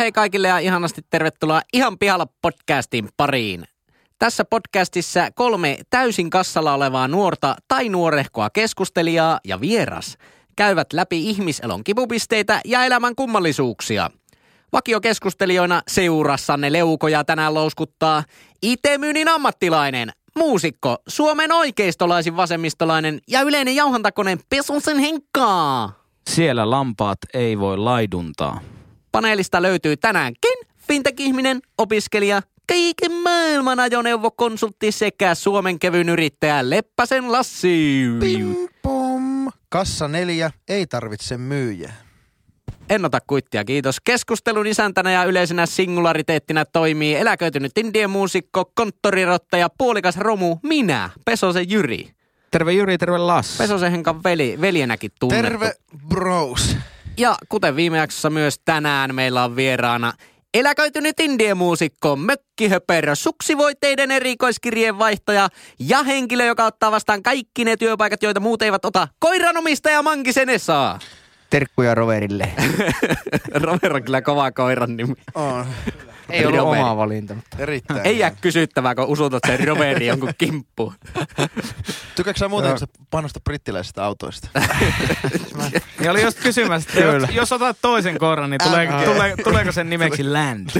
Hei kaikille ja ihanasti tervetuloa Ihan pihalla podcastin pariin. Tässä podcastissa kolme täysin kassalla olevaa nuorta tai nuorehkoa keskustelijaa ja vieras käyvät läpi ihmiselon kipupisteitä ja elämän kummallisuuksia. Vakiokeskustelijoina seurassanne leukoja tänään louskuttaa IT-myynnin ammattilainen, muusikko, Suomen oikeistolaisin vasemmistolainen ja yleinen jauhantakoneen Pesusen Henkkaa. Siellä lampaat ei voi laiduntaa. Paneelista löytyy tänäänkin fintech-ihminen, opiskelija, kaiken maailman ajoneuvokonsultti sekä Suomen kevyn yrittäjä Leppäsen Lassi. Pim pom. Kassa neljä, ei tarvitse myyjä. En ota kuittia, kiitos. Keskustelun isäntänä ja yleisenä singulariteettina toimii eläköitynyt indien muusikko, konttorirottaja, puolikas romu, minä, Pesosen Jyri. Terve Jyri, terve Lassi. Pesosen Henkan veli, veljenäkin tunnettu. Terve bros. Ja kuten viime jaksossa myös tänään meillä on vieraana eläköitynyt indiemuusikko, mökkihöperö, suksivoiteiden erikoiskirjeen vaihtaja ja henkilö, joka ottaa vastaan kaikki ne työpaikat, joita muut eivät ota. Koiranomistaja Mankisen Esa. Terkkuja roverille. Rover on kyllä kova koiran nimi. On. Ei ollut Roveri. oma valinta, mutta Erittäin. Ei jää kysyttävää, kun usutat sen Roveri jonkun kimppuun. Tykkääkö sä muuten, sä panosta brittiläisistä autoista? Ja oli just kysymässä, että jos, jos otat toisen koiran, niin tulee, Älä. tulee, tuleeko sen nimeksi Land?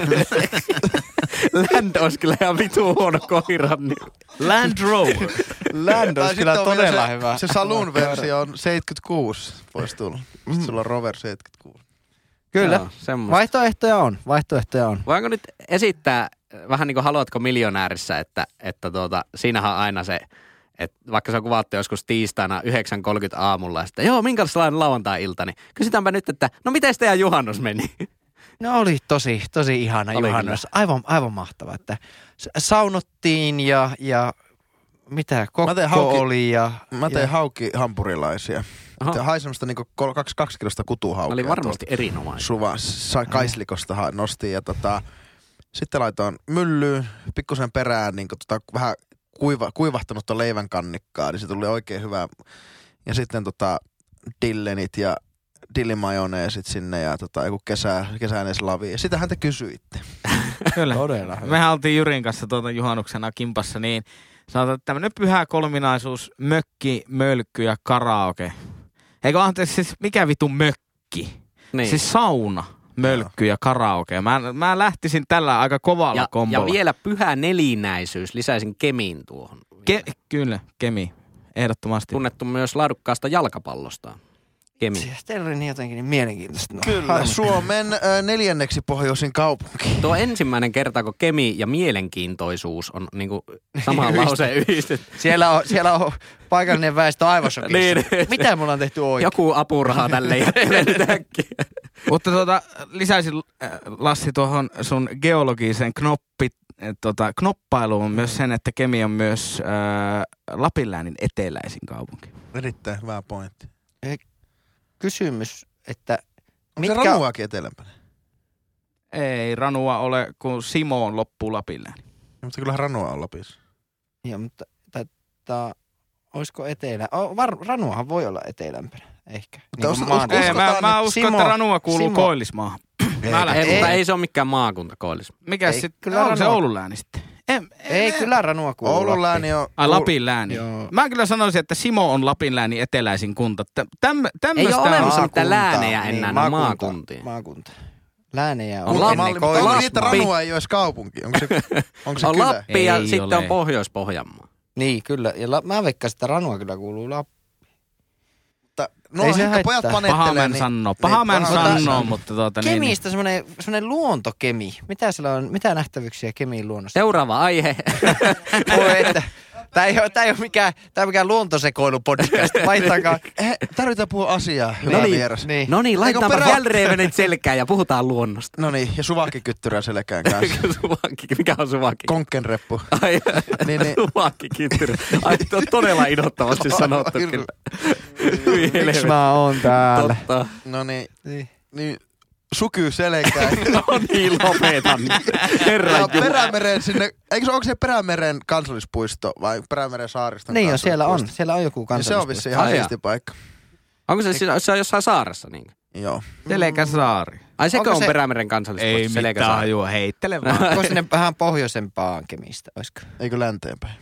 Land olisi kyllä ihan vitu huono koiran nimi. Land Rover. Land olisi kyllä todella se, hyvä. Se Saloon-versio on 76, voisi tulla. Sitten sulla on Rover 76. Kyllä. Joo, semmoista. Vaihtoehtoja on, vaihtoehtoja on. Voinko nyt esittää, äh, vähän niin kuin haluatko miljonäärissä, että, että tuota, siinähän on aina se, että vaikka se on kuvattu joskus tiistaina 9.30 aamulla, ja sitten joo, minkälainen lauantai-ilta, niin kysytäänpä nyt, että no miten teidän juhannus meni? No oli tosi, tosi ihana Oli juhannus. Aivan, aivan mahtava, että saunottiin ja, ja mitä, kokko tein hauki- oli ja... Mä tein ja, hauki hampurilaisia. Aha. Se hai semmoista niinku kol- kaksi, kaksi kilosta kutuhaukea. Oli varmasti erinomainen. Suva, sa, kaislikosta nostin ja tota, sitten laitoin myllyyn, pikkusen perään niin tota, vähän kuiva, kuivahtunutta leivän kannikkaa, niin se tuli oikein hyvä. Ja sitten tota, dillenit ja dillimajoneesit sinne ja tota, joku kesä, kesäinen slavi. Ja sitähän te kysyitte. Kyllä. Todella hyvä. Mehän oltiin Jyrin kanssa tuota juhannuksena kimpassa, niin sanotaan, että tämmöinen pyhä kolminaisuus, mökki, mölkky ja karaoke. Eikö anteeksi, siis mikä vitu mökki? Niin. Siis sauna, mölkky ja karaoke. Mä, mä lähtisin tällä aika kovalla ja, kombolla. ja vielä pyhä nelinäisyys, lisäisin Kemin tuohon. Ke- kyllä, Kemi. Ehdottomasti. Tunnettu myös laadukkaasta jalkapallosta. Kemi. Siis niin jotenkin niin mielenkiintoista. No, Kyllä. Suomen ö, neljänneksi pohjoisin kaupunki. Tuo ensimmäinen kerta, kun Kemi ja mielenkiintoisuus on niinku samaan lauseen yhdistetty. Siellä on, siellä on paikallinen väestö aivan shokissa. Niin. Mitä mulla on tehty oikein? Joku apuraha tälle äkkiä. Mutta tuota, lisäisin äh, Lassi tuohon sun geologiseen knoppi, äh, tota, knoppailuun myös sen, että Kemi on myös äh, Lapinläänin eteläisin kaupunki. Erittäin hyvä pointti. Kysymys, että Onko se Ranuakin etelämpänä? Ei Ranua ole, kun Simoon loppuu Lapinlääni. Mutta kyllähän Ranua on Lapissa. Joo, mutta tata, olisiko etelä? Oh, var, Ranuahan voi olla etelämpänä, ehkä. Mutta Niin kuin us- maan- us- Ei, mä, mä että uskon, Simo- että Ranua kuuluu Simo- Koillismaahan. Mä lähden. Ei, mutta Ei. ei se ole mikään maakunta koillis. Mikä Ei, sitten? kyllä Onko se Ranua- Oulun lääni sitten? En, Ei, kyllä Ranua kuuluu Oulun lääni on... Ai Lapin lääni. Joo. Mä kyllä sanoisin, että Simo on Lapin läänin eteläisin kunta. Tä- Täm, Ei ole olemassa mitään läänejä Niin, enää, maakunta, maakuntia. Maakunta. Läänejä on, On on Lappi- onko niin, että Lappi. Ranua ei ole edes kaupunki? Onko se, onko se On kylä? Lappi ja Ei sitten ole. on Pohjois-Pohjanmaa. Niin, kyllä. Ja la, mä veikkasin, että Ranua kyllä kuuluu Lappiin. Mutta, no Ei se ehkä pojat haittaa. panettelee. Paha mä en niin, sanoo. Paha mä en paha mä en sanoo, sano. mutta tuota niin. Kemistä semmoinen, semmoinen luontokemi. Mitä siellä on, mitä nähtävyyksiä Kemiin luonnossa? Seuraava aihe. Voi, että, Tämä ei, ole, tämä ei ole mikään, tämä mikään luontosekoilupodcast. Vaihtakaa. He, tarvitaan puhua asiaa, hyvä No niin. vieras. Niin. No niin, laitetaanpa perä- Fjällrävenet selkään ja puhutaan luonnosta. No niin, ja suvakkikyttyrä selkään kanssa. Suvakki, mikä on suvakki? Konkenreppu. Ai, Niin, niin. suvakki kittyry. Ai, on todella innoittavasti sanottu kyllä. Miksi mä oon täällä? Totta. No niin, Niin. niin suky selkään. No niin, lopetan. Herra ja Jumala. Perämeren sinne, eikö se, onko se Perämeren kansallispuisto vai Perämeren saariston Niin jo, siellä on. kansallispuisto? Siellä on joku Niin se on kansallispuisto. vissiin ihan siisti paikka. Onko se, siinä- se on jossain saaressa niin? Joo. Telekäsaari. Ai sekö Onko on se- Perämeren kansallispuisto? Ei Selkäsaari? mitään, juo, heittele vaan. Onko sinne vähän pohjoisempaan kemistä, olisiko? Eikö länteenpäin?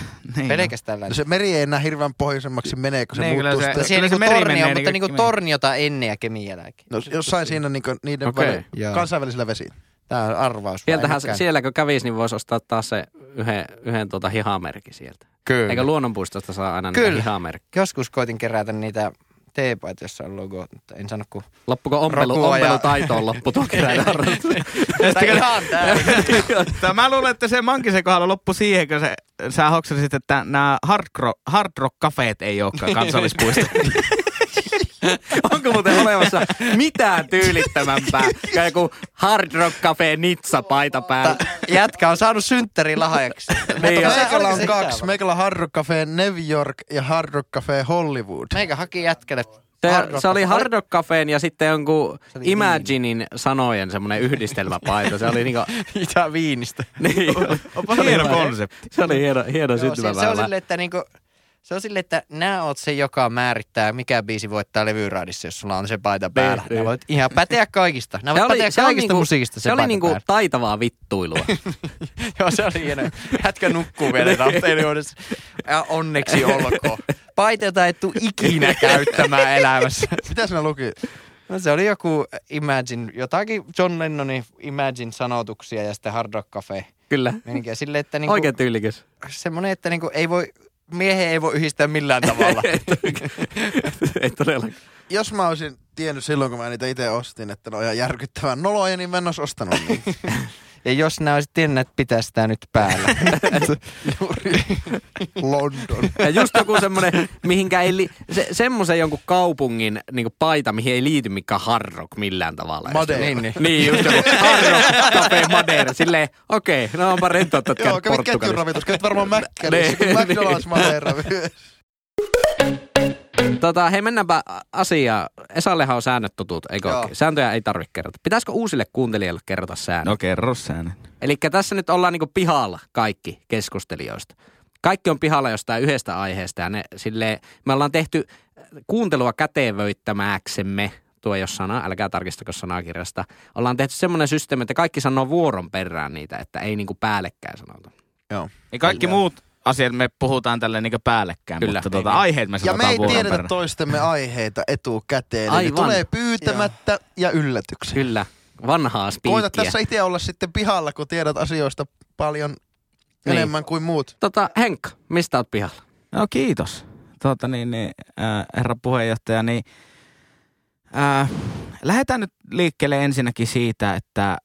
niin, Pelkästään No se meri ei enää hirveän pohjoisemmaksi mene, kun se Niin, kyllä muuttuu se- sitten. Siellä niinku meri tornio, menee mutta niinku- niinku torniota ennen ja kemiä jälkeen. No, jossain siinä niinku niiden Okei. okay. Joo. kansainvälisillä vesillä. Tää on arvaus. Sieltähän, siellä kun kävisi, niin voisi ostaa taas se yhden, yhden tuota hihamerkki sieltä. Kyllä. Eikö luonnonpuistosta saa aina niitä Kyllä. hihamerkki? Joskus koitin kerätä niitä teepaita, jossa on logo, mutta en sano kun... Loppuko ompelu, Rokua ja- ompelutaitoon loppu tää. Tää, mä luulen, että se Mankisen kohdalla loppui siihen, kun se, sä hoksasit, että nämä hard, rock, hard rock cafeet ei olekaan kansallispuisto. Onko muuten olemassa mitään tyylittömämpää kuin joku Hard Rock Cafe Nitsa paita päällä? Jätkä on saanut synttärin lahjaksi. Niin, Mutta meikällä on kaksi. Meikällä on Hard Rock Cafe New York ja Hard Rock Cafe Hollywood. Meikä haki jätkälle. Se, se oli. Hard Rock Cafeen ja sitten jonkun Imaginein sanojen semmoinen yhdistelmäpaita. Se oli niinku, Itä viinistä. niin, Onpa hieno konsepti. se oli hieno, hieno Joo, se, se on syntymäpäivä. silleen, että niinku, se on silleen, että nää oot se, joka määrittää, mikä biisi voittaa levyraadissa, jos sulla on se paita päällä. niin. Nämä voit ihan päteä kaikista. Nämä Se voit päteä se kaikista niinku, musiikista se, se oli niinku päällä. taitavaa vittuilua. Joo, se oli hieno. Jätkä nukkuu vielä rafteilijuudessa. Ja onneksi olkoon. Paita, jota et tuu ikinä käyttämään elämässä. Mitä sinä luki? No se oli joku Imagine, jotakin John Lennonin Imagine-sanotuksia ja sitten Hard Rock Cafe. Kyllä. Meininkiä silleen, että niinku, Oikein tyylikäs. semmoinen, että niinku ei voi, miehen ei voi yhdistää millään tavalla. Ei todellakaan. Jos mä olisin tiennyt silloin, kun mä niitä itse ostin, että ne on ihan järkyttävän noloja, niin mä en olisi ostanut niin. ja jos nämä olisit tiennyt, että pitää sitä nyt päällä. Juuri London. Ja just joku semmoinen, mihinkä ei li- se, semmoisen jonkun kaupungin niin paita, mihin ei liity mikään harrok millään tavalla. Madeira. Niin, niin. niin just joku harrok, cafe Madeira. Silleen, okei, okay, no onpa rentoa, että Joo, kävit ketjuravitus, käyt varmaan Mäkkärissä, Niin, McDonald's Madeira myös. Tota, hei mennäänpä asiaan. Esallehan on säännöt tutut, eikö Joo. okay. Sääntöjä ei tarvitse kerrota. Pitäisikö uusille kuuntelijoille kerrota säännöt? No kerro säännön. Eli tässä nyt ollaan niinku pihalla kaikki keskustelijoista. Kaikki on pihalla jostain yhdestä aiheesta ja ne, silleen, me ollaan tehty kuuntelua kätevöittämääksemme, tuo jos sana, älkää tarkistako sanakirjasta. Ollaan tehty semmoinen systeemi, että kaikki sanoo vuoron perään niitä, että ei niinku päällekkäin sanota. Ja kaikki Kyllä. muut asiat me puhutaan tälle niin päällekkäin, Kyllä, mutta tuota, niin. aiheet me Ja me ei tiedetä perään. toistemme aiheita etukäteen. Eli ne Aivan. tulee pyytämättä ja yllätyksen. Kyllä, vanhaa Koita spiikkiä. tässä itse olla sitten pihalla, kun tiedät asioista paljon Niin. enemmän kuin muut. Tota, Henkka, mistä oot pihalla? No kiitos. Tuota, niin, niin, äh, herra puheenjohtaja, niin äh, lähdetään nyt liikkeelle ensinnäkin siitä, että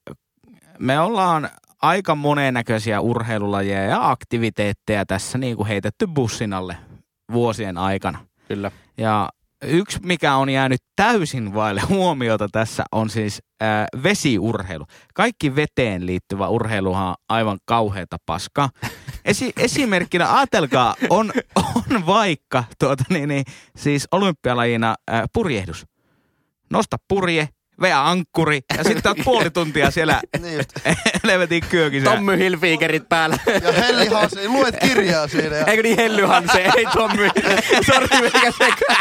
me ollaan aika monennäköisiä urheilulajeja ja aktiviteetteja tässä niin kuin heitetty bussin alle vuosien aikana. Kyllä. Ja yksi, mikä on jäänyt täysin vaille huomiota tässä, on siis äh, vesiurheilu. Kaikki veteen liittyvä urheiluhan on aivan kauheata paskaa. Esi- esimerkkinä, ajatelkaa, on, on vaikka tuota, niin, niin, siis olympialajina äh, purjehdus. Nosta purje, vea ankkuri ja sitten oot puoli tuntia siellä Niin just. helvetin kyökissä. Tommy Hilfigerit päällä. Ja Helli Haase, luet kirjaa siinä. Ja Eikö niin Hellyhan se, ei Tommy. Sori, mikä sekä.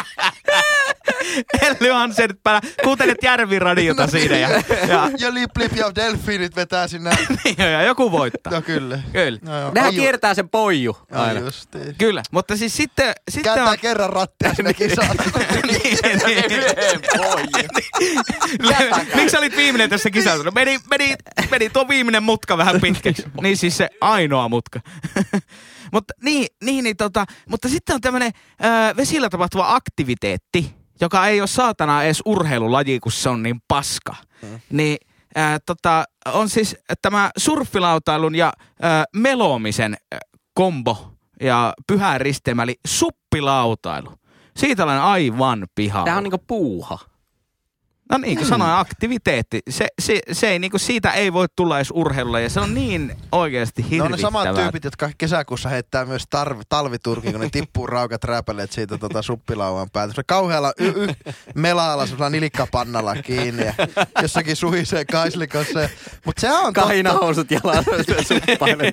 Elly Hansen päällä. Kuuntelet järviradiota siinä ja, ja, ja Lip Lip ja Delfiinit vetää sinne. ja, ja joku voittaa. No kyllä. Kyllä. No, joo. Nehän Ai- kiertää sen poiju Ai aina. justiin. Kyllä, mutta siis sitten, sitten Kääntää on... kerran rattia sinne kisaan. niin, niin. Miksi sä olit viimeinen tässä kisassa? No meni, meni, meni tuo viimeinen mutka vähän pitkäksi. niin siis se ainoa mutka. mutta niin, niin, niin tota, mutta sitten on tämmöinen vesillä tapahtuva aktiviteetti, joka ei ole saatana edes urheilulaji, kun se on niin paska. Mm. Niin ää, tota, on siis tämä surffilautailun ja ää, melomisen ää, kombo ja pyhä risteemä, eli suppilautailu. Siitä olen aivan pihalla. Tämä on niinku puuha. No niin kuin sanoin, aktiviteetti. Se, se, se ei, niinku, siitä ei voi tulla edes urheilulla ja se on niin oikeasti hirvittävää. on ne samat tyypit, jotka kesäkuussa heittää myös tarv- talviturkin, kun ne tippuu raukat rääpäleet siitä tota suppilauan päältä. Se kauhealla y- y- melaalla semmoisella nilikkapannalla kiinni ja jossakin suhisee kaislikossa. Mutta se on Kahinahousut suppailee.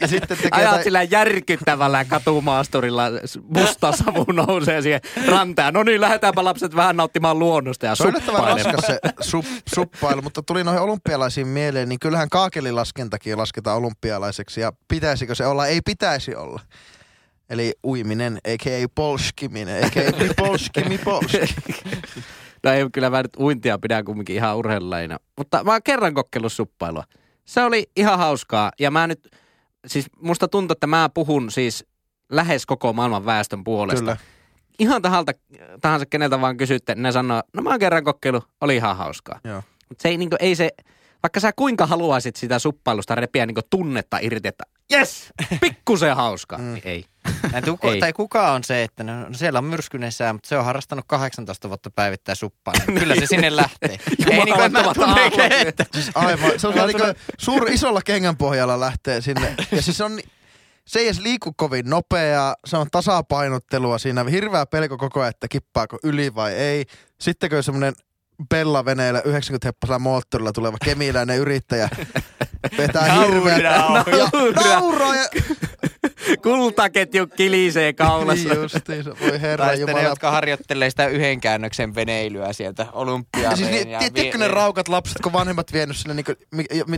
Ja sitten tekee Ajat jotain- sillä järkyttävällä katumaasturilla, musta savu nousee siihen rantaan. No niin, lähdetäänpä lapset vähän nauttimaan luonnosta ja Se on sup, yllättävän suppailemaan. raskas se sup, suppailu, mutta tuli noihin olympialaisiin mieleen, niin kyllähän kaakelilaskentakin lasketaan olympialaiseksi ja pitäisikö se olla? Ei pitäisi olla. Eli uiminen, a.k.a. polskiminen, a.k.a. polskimi polski. No ei, kyllä mä nyt uintia pidän kumminkin ihan urheilulajina. Mutta mä oon kerran kokeillut suppailua. Se oli ihan hauskaa. Ja mä nyt, siis musta tuntuu, että mä puhun siis lähes koko maailman väestön puolesta. Kyllä. Ihan tahalta, tahansa keneltä vaan kysytte, ne sanoo, no mä oon kerran kokeillut, oli ihan hauskaa. Joo. Mutta se ei, niinku, ei se, vaikka sä kuinka haluaisit sitä suppailusta repiä niinku tunnetta irti, että yes, pikkusen hauskaa, mm. niin ei. Tuku, Ei. tai kuka on se, että no, no siellä on myrskyinen sää, mutta se on harrastanut 18 vuotta päivittäin suppaa. Niin kyllä se sinne lähtee. Ei niin kuin, mä Jumalattomat tunne, aallot. että Siis aivan, se on niin kuin suur, isolla kengän pohjalla lähtee sinne. Ja siis on, se ei edes liiku kovin nopeaa, se on tasapainottelua siinä, hirveä pelko koko ajan, että kippaako yli vai ei. Sitten kun semmoinen Bella veneellä 90 heppasella moottorilla tuleva kemiläinen yrittäjä vetää hirveä Nauraa. ja Kultaketju kilisee kaulassa. niin justiinsa, voi herra Tai sitten ne, jotka harjoittelee sitä yhden käännöksen veneilyä sieltä Ja olympiaan. siis niin, tie- tiedätkö ne raukat lapset, kun vanhemmat vienyt sinne niin,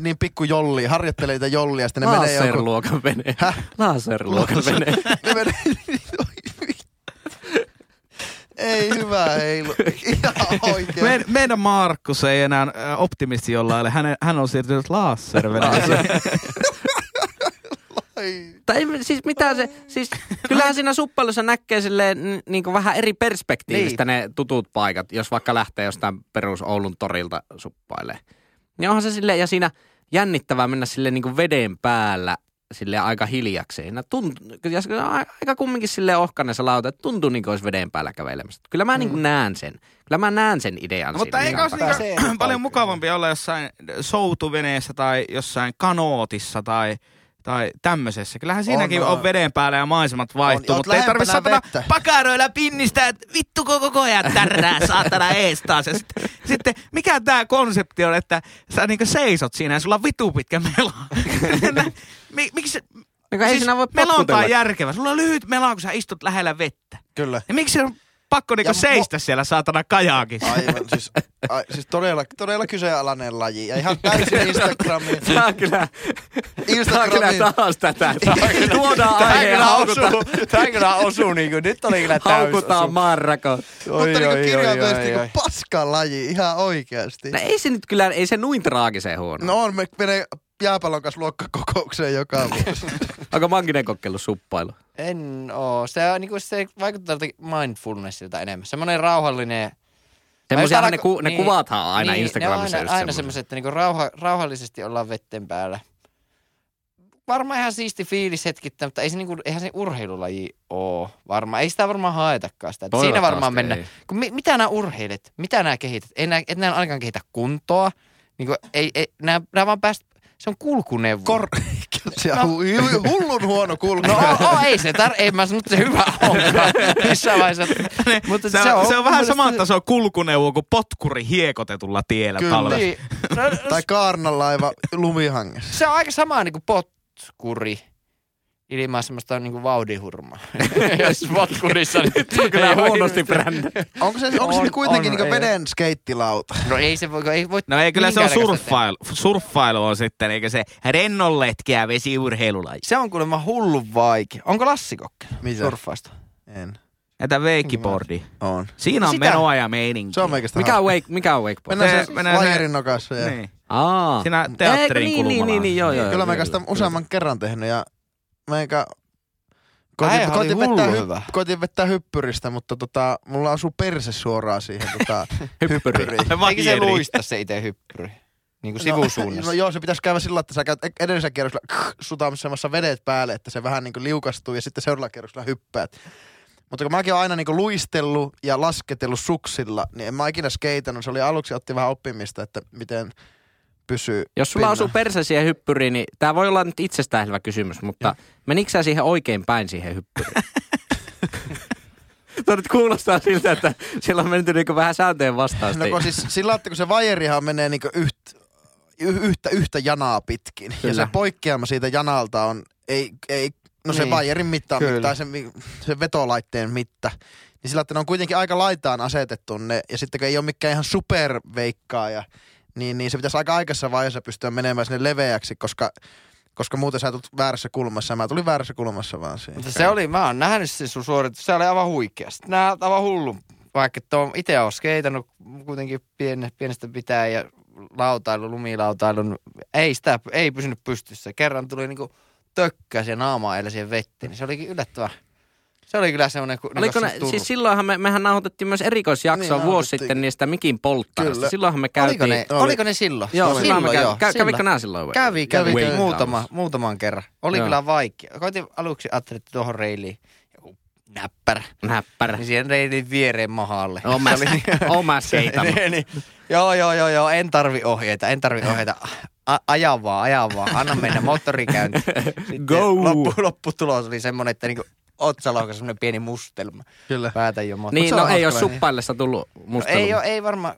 niin pikku jollia, harjoittelee niitä jollia, sitten ne menee jonkun... Laserluokan vene. Häh? Laserluokan vene. Ei hyvä heilu. Ihan oikein. Me, meidän Markus ei enää optimisti jollain, hän, hän on siirtynyt laserveneeseen. Ai. Tai siis mitä se, siis kyllähän siinä suppailussa näkee silleen niin kuin vähän eri perspektiivistä niin. ne tutut paikat, jos vaikka lähtee jostain perus Oulun torilta suppailee. Niin onhan se silleen, ja siinä jännittävää mennä silleen niin kuin veden päällä sille aika hiljakseen. Ja se on a- aika kumminkin sille ohkainen se lauta, että tuntuu niin kuin olisi veden päällä kävelemässä. Kyllä mä mm. niin kuin näen sen. Kyllä mä näen sen idean No, mutta siinä. eikö olisi niinku eri paljon mukavampi olla jossain soutuveneessä tai jossain kanootissa tai tai tämmöisessä. Kyllähän siinäkin On, on, veden päällä ja maisemat vaihtuu, On, mutta ei tarvitse satana vettä. pakaroilla pinnistä, että vittu koko ajan tärrää saatana ees taas. Ja sitten, sitten mikä tämä konsepti on, että sä niinku seisot siinä ja sulla on vitu pitkä. Mik, miksi ei siinä voi melonta potkutella. on järkevä. Sulla on lyhyt mela, kun sä istut lähellä vettä. Kyllä. Ja miksi on pakko niinku seistä siellä saatana kajakissa? Aivan, siis, ai, siis todella, todella kyseenalainen laji. Ja ihan täysin Instagramiin. Tää on kyllä, tää on kyllä Instagramiin. taas tätä. Tuodaan aihe ja haukutaan, tää kyllä osuu niinku, nyt oli kyllä täys haukutaan osu. marrako. Mutta niin kirjaimellisesti niin paska laji, ihan oikeasti. No ei se nyt kyllä, ei se noin traagisen huono. No on, me menee jääpallon kanssa luokkakokoukseen joka vuosi. Onko Mankinen kokeillut suppailu? En oo. Se, on, niinku, se vaikuttaa jotenkin mindfulnessilta enemmän. Semmoinen rauhallinen... Semmoisiahan Mä ne, ku, ne niin, kuvathan on aina niin, Instagramissa. Ne on aina, aina semmoiset. että niinku rauha, rauhallisesti ollaan vetten päällä. Varmaan ihan siisti fiilis hetkittäin, mutta ei se niinku, eihän se urheilulaji oo varmaan. Ei sitä varmaan haetakaan sitä. Että Siinä varmaan mennään. ei. Kun mi, mitä nämä urheilet? Mitä nämä kehität? Ei nää, et nää ainakaan kehitä kuntoa. Niinku, ei, ei, nää, nää vaan pääst, se on kulkuneuvo. Kor... Se on hu- hullun huono kulku. No o, o, ei se, tar- ei mä sanonut, että se hyvä on missään vaiheessa. Mutta Se, on, se on vähän saman tason kulkuneuvo kuin potkuri hiekotetulla tiellä Kyllä. talvella. Niin. No, no, Tai kaarnalaiva lumihangessa. se on aika sama niin kuin potkuri. Ilman semmoista niin kuin vauhdihurmaa. Jos potkurissa niin... on kyllä huonosti brändä. Onko se, onko On, se kuitenkin on, niin ei. veden skeittilauta? No ei se voi, ei voi No ei, kyllä se on surffailu. Surffailu on sitten, eikö se rennonletkeä vesiurheilulaji. Se on kuulemma hullu vaikea. Onko Lassi kokeillut Mitä? surffaista? En. Entä wakeboardi? On. Siinä on Sitä- menoa ja meininki. Se on meikästä Mikä on, wake, mikä on wakeboard? Mennään Se- mennään se- lajerin nokassa. Ja... Niin. Aa. Siinä teatterin niin, niin, niin, niin, joo, joo. Kyllä joo, mä sitä kyllä. useamman kerran tehnyt ja meikä koitin, koitin, vetää, hyvä. koitin vetää hyppyristä, mutta tota, mulla osuu perse suoraan siihen tota, hyppyriin. Eikö se luista se itse hyppyri? Niin kuin sivusuunnassa. No, no joo, se pitäisi käydä sillä että sä käyt edellisellä kierroksella sutaamassa vedet päälle, että se vähän niin kuin liukastuu ja sitten seuraavalla kierroksella hyppäät. Mutta kun mäkin oon aina niin luistellut ja lasketellut suksilla, niin en mä ikinä skeitannut. Se oli aluksi otti vähän oppimista, että miten pysyy Jos sulla pinnalla. osuu perse siihen hyppyriin, niin tämä voi olla nyt itsestäänselvä kysymys, mutta menikö sä siihen oikein päin siihen hyppyriin? Tuo nyt kuulostaa siltä, että siellä on menty niinku vähän sääntöjen vastaasti. No kun siis sillä että kun se vajerihan menee niinku yhtä, yhtä, yhtä janaa pitkin. Kyllä. Ja se poikkeama siitä janalta on, ei, ei no se Niin. vajerin mitta tai se, mi- se vetolaitteen mitta. niin sillä, että ne on kuitenkin aika laitaan asetettu ne, ja sitten kun ei ole mikään ihan superveikkaaja, niin, niin se pitäisi aika aikaisessa vaiheessa pystyä menemään sinne leveäksi, koska, koska muuten sä tulet väärässä kulmassa, mä tulin väärässä kulmassa vaan siinä. Mutta se oli, mä oon nähnyt se sun suoritus, se oli aivan huikea. Sitten nää aivan hullu, vaikka tuo itse on skeitannut kuitenkin piene, pienestä pitää ja lautailu, lumilautailun, ei sitä, ei pysynyt pystyssä. Kerran tuli niinku tökkäsi ja naamaa eilen siihen vettiin, niin se olikin yllättävän. Se oli kyllä semmoinen, kun Oliko ne, siis silloinhan me, mehän nauhoitettiin myös erikoisjaksoa Niin, vuosi sitten niistä mikin polttarista. Silloinhan me oliko käytiin... ne, oli. oliko ne silloin? Joo, Oli. silloin me käy, joo, kä, silloin. kävikö nää silloin? Kävi, kävi, Kävi, kävi kävi. muutama, muutaman kerran. Oli Joo. kyllä vaikea. Koitin aluksi ajattelin, että tuohon reiliin joku näppärä. Näppärä. Niin siihen reilin viereen mahalle. Oon mä skeitannut. niin, niin. Joo, joo, joo, joo, en tarvi ohjeita, en tarvi ohjeita. A- aja vaan, aja vaan, anna mennä moottorikäynti. Sitten Go! Loppu, lopputulos oli semmoinen, että niinku otsalohka semmoinen pieni mustelma. Kyllä. Päätä jo moottori. Niin, no ei ole suppaillessa tullut No, musta. ei, ole, ei varmaan.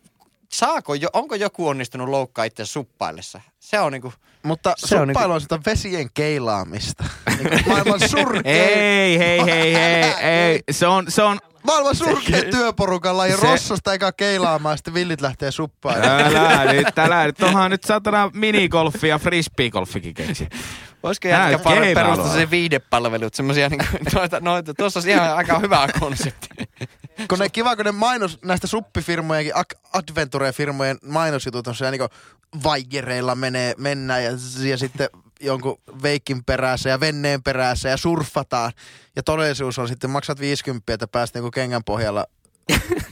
Saako jo, onko joku onnistunut loukkaa itse suppaillessa? Se on niinku, Mutta Se on suppailu on sitä vesien keilaamista. Niin kuin maailman surkein, Ei, hei, hei, hei, ei. Se on, se on, maailman surkein työporukalla ja Se- Rossosta eikä keilaamaan, sitten villit lähtee suppailemaan. älä nyt, älä nyt. Onhan nyt satana minigolfi ja frisbeegolfikin keksi. Voisiko jätkä keilailu perustaa on. se viidepalvelut, semmosia niinku, noita, noita, tuossa olisi ihan aika hyvä konsepti. kun ne kiva, kun ne mainos näistä suppifirmojenkin, adventure-firmojen mainosjutut on siellä niinku vaijereilla menee, mennään ja, ja sitten jonkun veikin perässä ja venneen perässä ja surffataan. Ja todellisuus on sitten maksat 50, että pääst niinku kengän pohjalla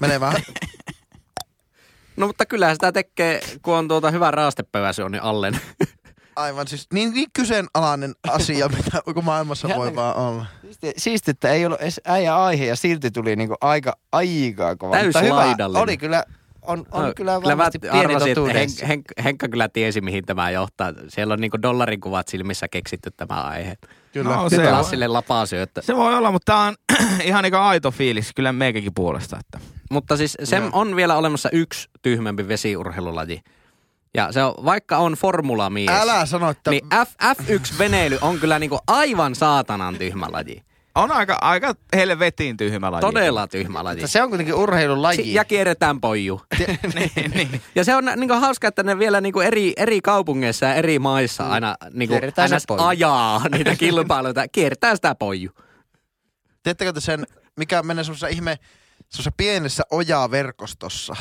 menemään. No mutta kyllähän sitä tekee, kun on tuota hyvä raastepöväsy on niin allen. Aivan siis niin, niin kyseenalainen asia, mitä koko maailmassa voi Jännä. vaan olla. Siisti, siisti, että ei ollut edes äijä aihe ja silti tuli niinku aika aikaa kova. Mutta hyvä, oli kyllä, on, on kyllä mä varmasti pieni arvasin, että totuudessa. Henk, Henk, Henkka kyllä tiesi, mihin tämä johtaa. Siellä on niinku dollarin kuvat silmissä keksitty tämä aihe. Kyllä. No, se. Lassille lapasyöttö. Se voi olla, mutta tää on ihan niinku aito fiilis kyllä meikäkin puolesta. Että. Mutta siis se Joo. on vielä olemassa yksi tyhmempi vesiurheilulaji. Ja se on, vaikka on formulamies, Älä sano, että niin F, F1-veneily on kyllä niinku aivan saatanan tyhmä laji. On aika, aika helvetin tyhmä laji. Todella tyhmä laji. Mutta se on kuitenkin urheilun laji. Si- ja kierretään poiju. niin, niin. Ja se on niinku hauska, että ne vielä niinku eri, eri kaupungeissa ja eri maissa aina, niinku, aina ajaa niitä kilpailuita. Kierretään sitä poiju. Tiedättekö te sen, mikä menee semmoisessa ihme, semmoisessa pienessä ojaverkostossa,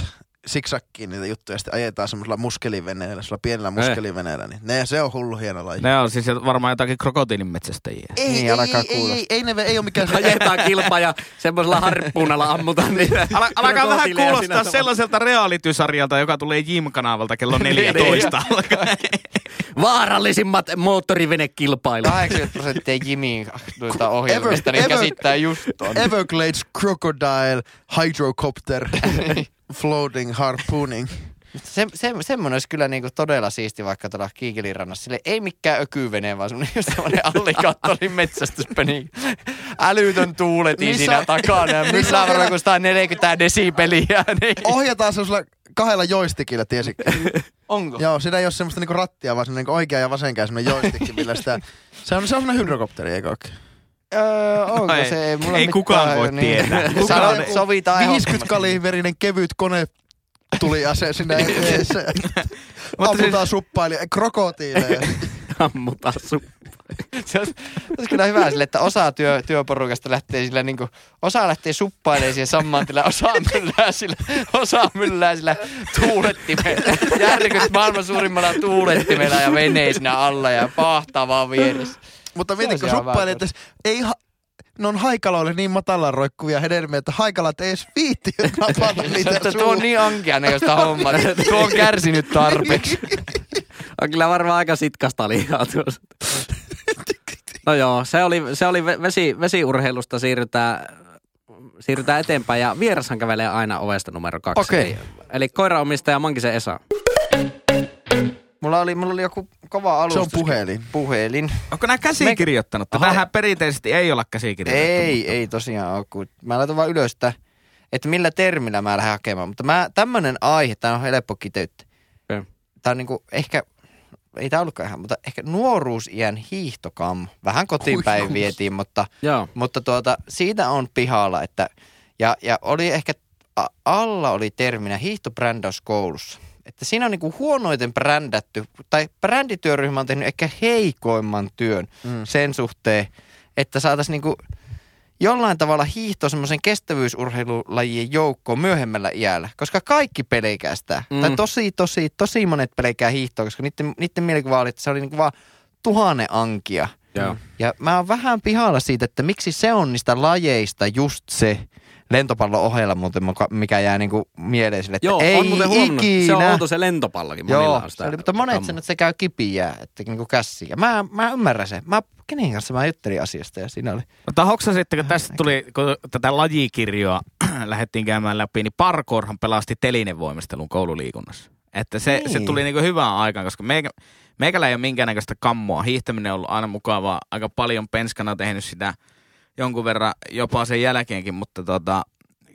siksakkiin niitä juttuja, ja sitten ajetaan semmoisella muskeliveneellä, semmoisella pienellä muskeliveneellä, niin ne, se on hullu hieno laji. Ne on siis varmaan jotakin krokotiilinmetsästäjiä. Ei, Niin, ei, alkaa ei, kuulla. ei, ei, ne, ei ole mikään se, Ajetaan kilpaa ja semmoisella harppuunalla ammutaan niitä. Ala, alkaa vähän kuulostaa sellaiselta reality-sarjalta, joka tulee Jim-kanavalta kello 14. Vaarallisimmat moottorivenekilpailut. 80 prosenttia Jimin noita ohjelmista, Ever- niin ever- käsittää just ton. Everglades Crocodile Hydrocopter Floating Harpooning. Se, se, semmoinen olisi kyllä niinku todella siisti vaikka tuolla Kiikelin rannassa. Sille ei mikään ökyvene, vaan semmoinen, just semmoinen alligaattorin metsästyspeni. Älytön tuuletin Niissä siinä takana ja vielä- kun 140 desibeliä. Niin. Ohjataan semmoisella kahdella joystickilla, tiesitkö? Onko? Joo, siinä ei ole semmoista niinku rattia, vaan semmoinen niinku oikea ja vasen käy semmoinen joystick, millä sitä... Se on, se on semmoinen hydrokopteri, eikö ookin? Öö, onko Ei- se? Ei, mulla ei mitään, kukaan voi tietää. Sano, Kukaan- sovitaan 50 ehdottomasti. kaliiverinen kevyt kone tuli ase sinne eteessä. Ammutaan suppailia, krokotiileja. Ammutaan sun. Se olisi, olisi kyllä hyvä sille, että osa työ, työporukasta lähtee sillä niin kuin, osa lähtee suppailemaan siihen samaan tilaan, osa myllää sillä, osa myllää sillä tuulettimella. Järkyt maailman suurimmalla tuulettimella ja venee siinä alla ja pahtaa vaan vieressä. Mutta mieti, Se kun suppailee, hyvä että ei ha- ne on haikaloille niin matalan roikkuvia hedelmiä, että haikalat ei edes viitti napata niitä Että tuo on niin ankeanäköistä hommaa. Tuo on kärsinyt tarpeeksi. On kyllä varmaan aika sitkasta lihaa tuossa. No joo, se oli, se oli ve- vesi, vesiurheilusta siirrytään, siirrytään eteenpäin ja vierashan kävelee aina ovesta numero kaksi. Okei. Eli, eli koiraomistaja Mankisen Esa. Mulla oli, mulla oli joku kova alustus. Se on puhelin. Puhelin. Onko nämä käsikirjoittanut? Aha. Tähän perinteisesti ei olla käsikirjoitettu. Ei, mutta- ei tosiaan ole. Kun mä laitan vaan ylös, että, että millä termillä mä lähden hakemaan. Mutta mä, tämmönen aihe, tää on helppo kiteyttää. Okei. Tää on niinku ehkä, ei tää ollutkaan ihan, mutta ehkä nuoruusiän hiihtokam. Vähän kotiin päin vietiin, mutta, mutta tuota, siitä on pihalla, että Ja, ja oli ehkä, alla oli terminä hiihtobrändäys koulussa. Että siinä on niinku huonoiten brändätty, tai brändityöryhmä on tehnyt ehkä heikoimman työn Mm. sen suhteen, että saataisiin niinku jollain tavalla hiihto semmoisen kestävyysurheilulajien joukkoon myöhemmällä iällä. Koska kaikki pelkää sitä. Mm. Tai tosi, tosi, tosi monet pelkää hiihtoa, koska niiden, niiden mielikuva oli, että se oli niinku vaan tuhannen ankia. Joo. Ja mä oon vähän pihalla siitä, että miksi se on niistä lajeista just se lentopallon ohella muuten, muka- mikä jää niinku mieleen sille, että Joo, ei on muuten huomannut. ikinä. Se on outo se lentopallokin. Monilla Joo, on sitä se oli, mutta monet sanoo, että se käy kipiä, että niinku käsiä. Mä, mä ymmärrän sen. Mä, kenen kanssa mä juttelin asiasta ja siinä oli. Mutta hoksa sitten, kun tästä tuli, kun tätä lajikirjoa lähdettiin käymään läpi, niin parkourhan pelasti telinevoimistelun koululiikunnassa. Että se, Niin. se tuli niinku hyvään aikaan, koska meikä, meikällä ei ole minkäännäköistä kammoa. Hiihtäminen on ollut aina mukavaa. Aika paljon penskana tehnyt sitä jonkun verran jopa sen jälkeenkin, mutta tota,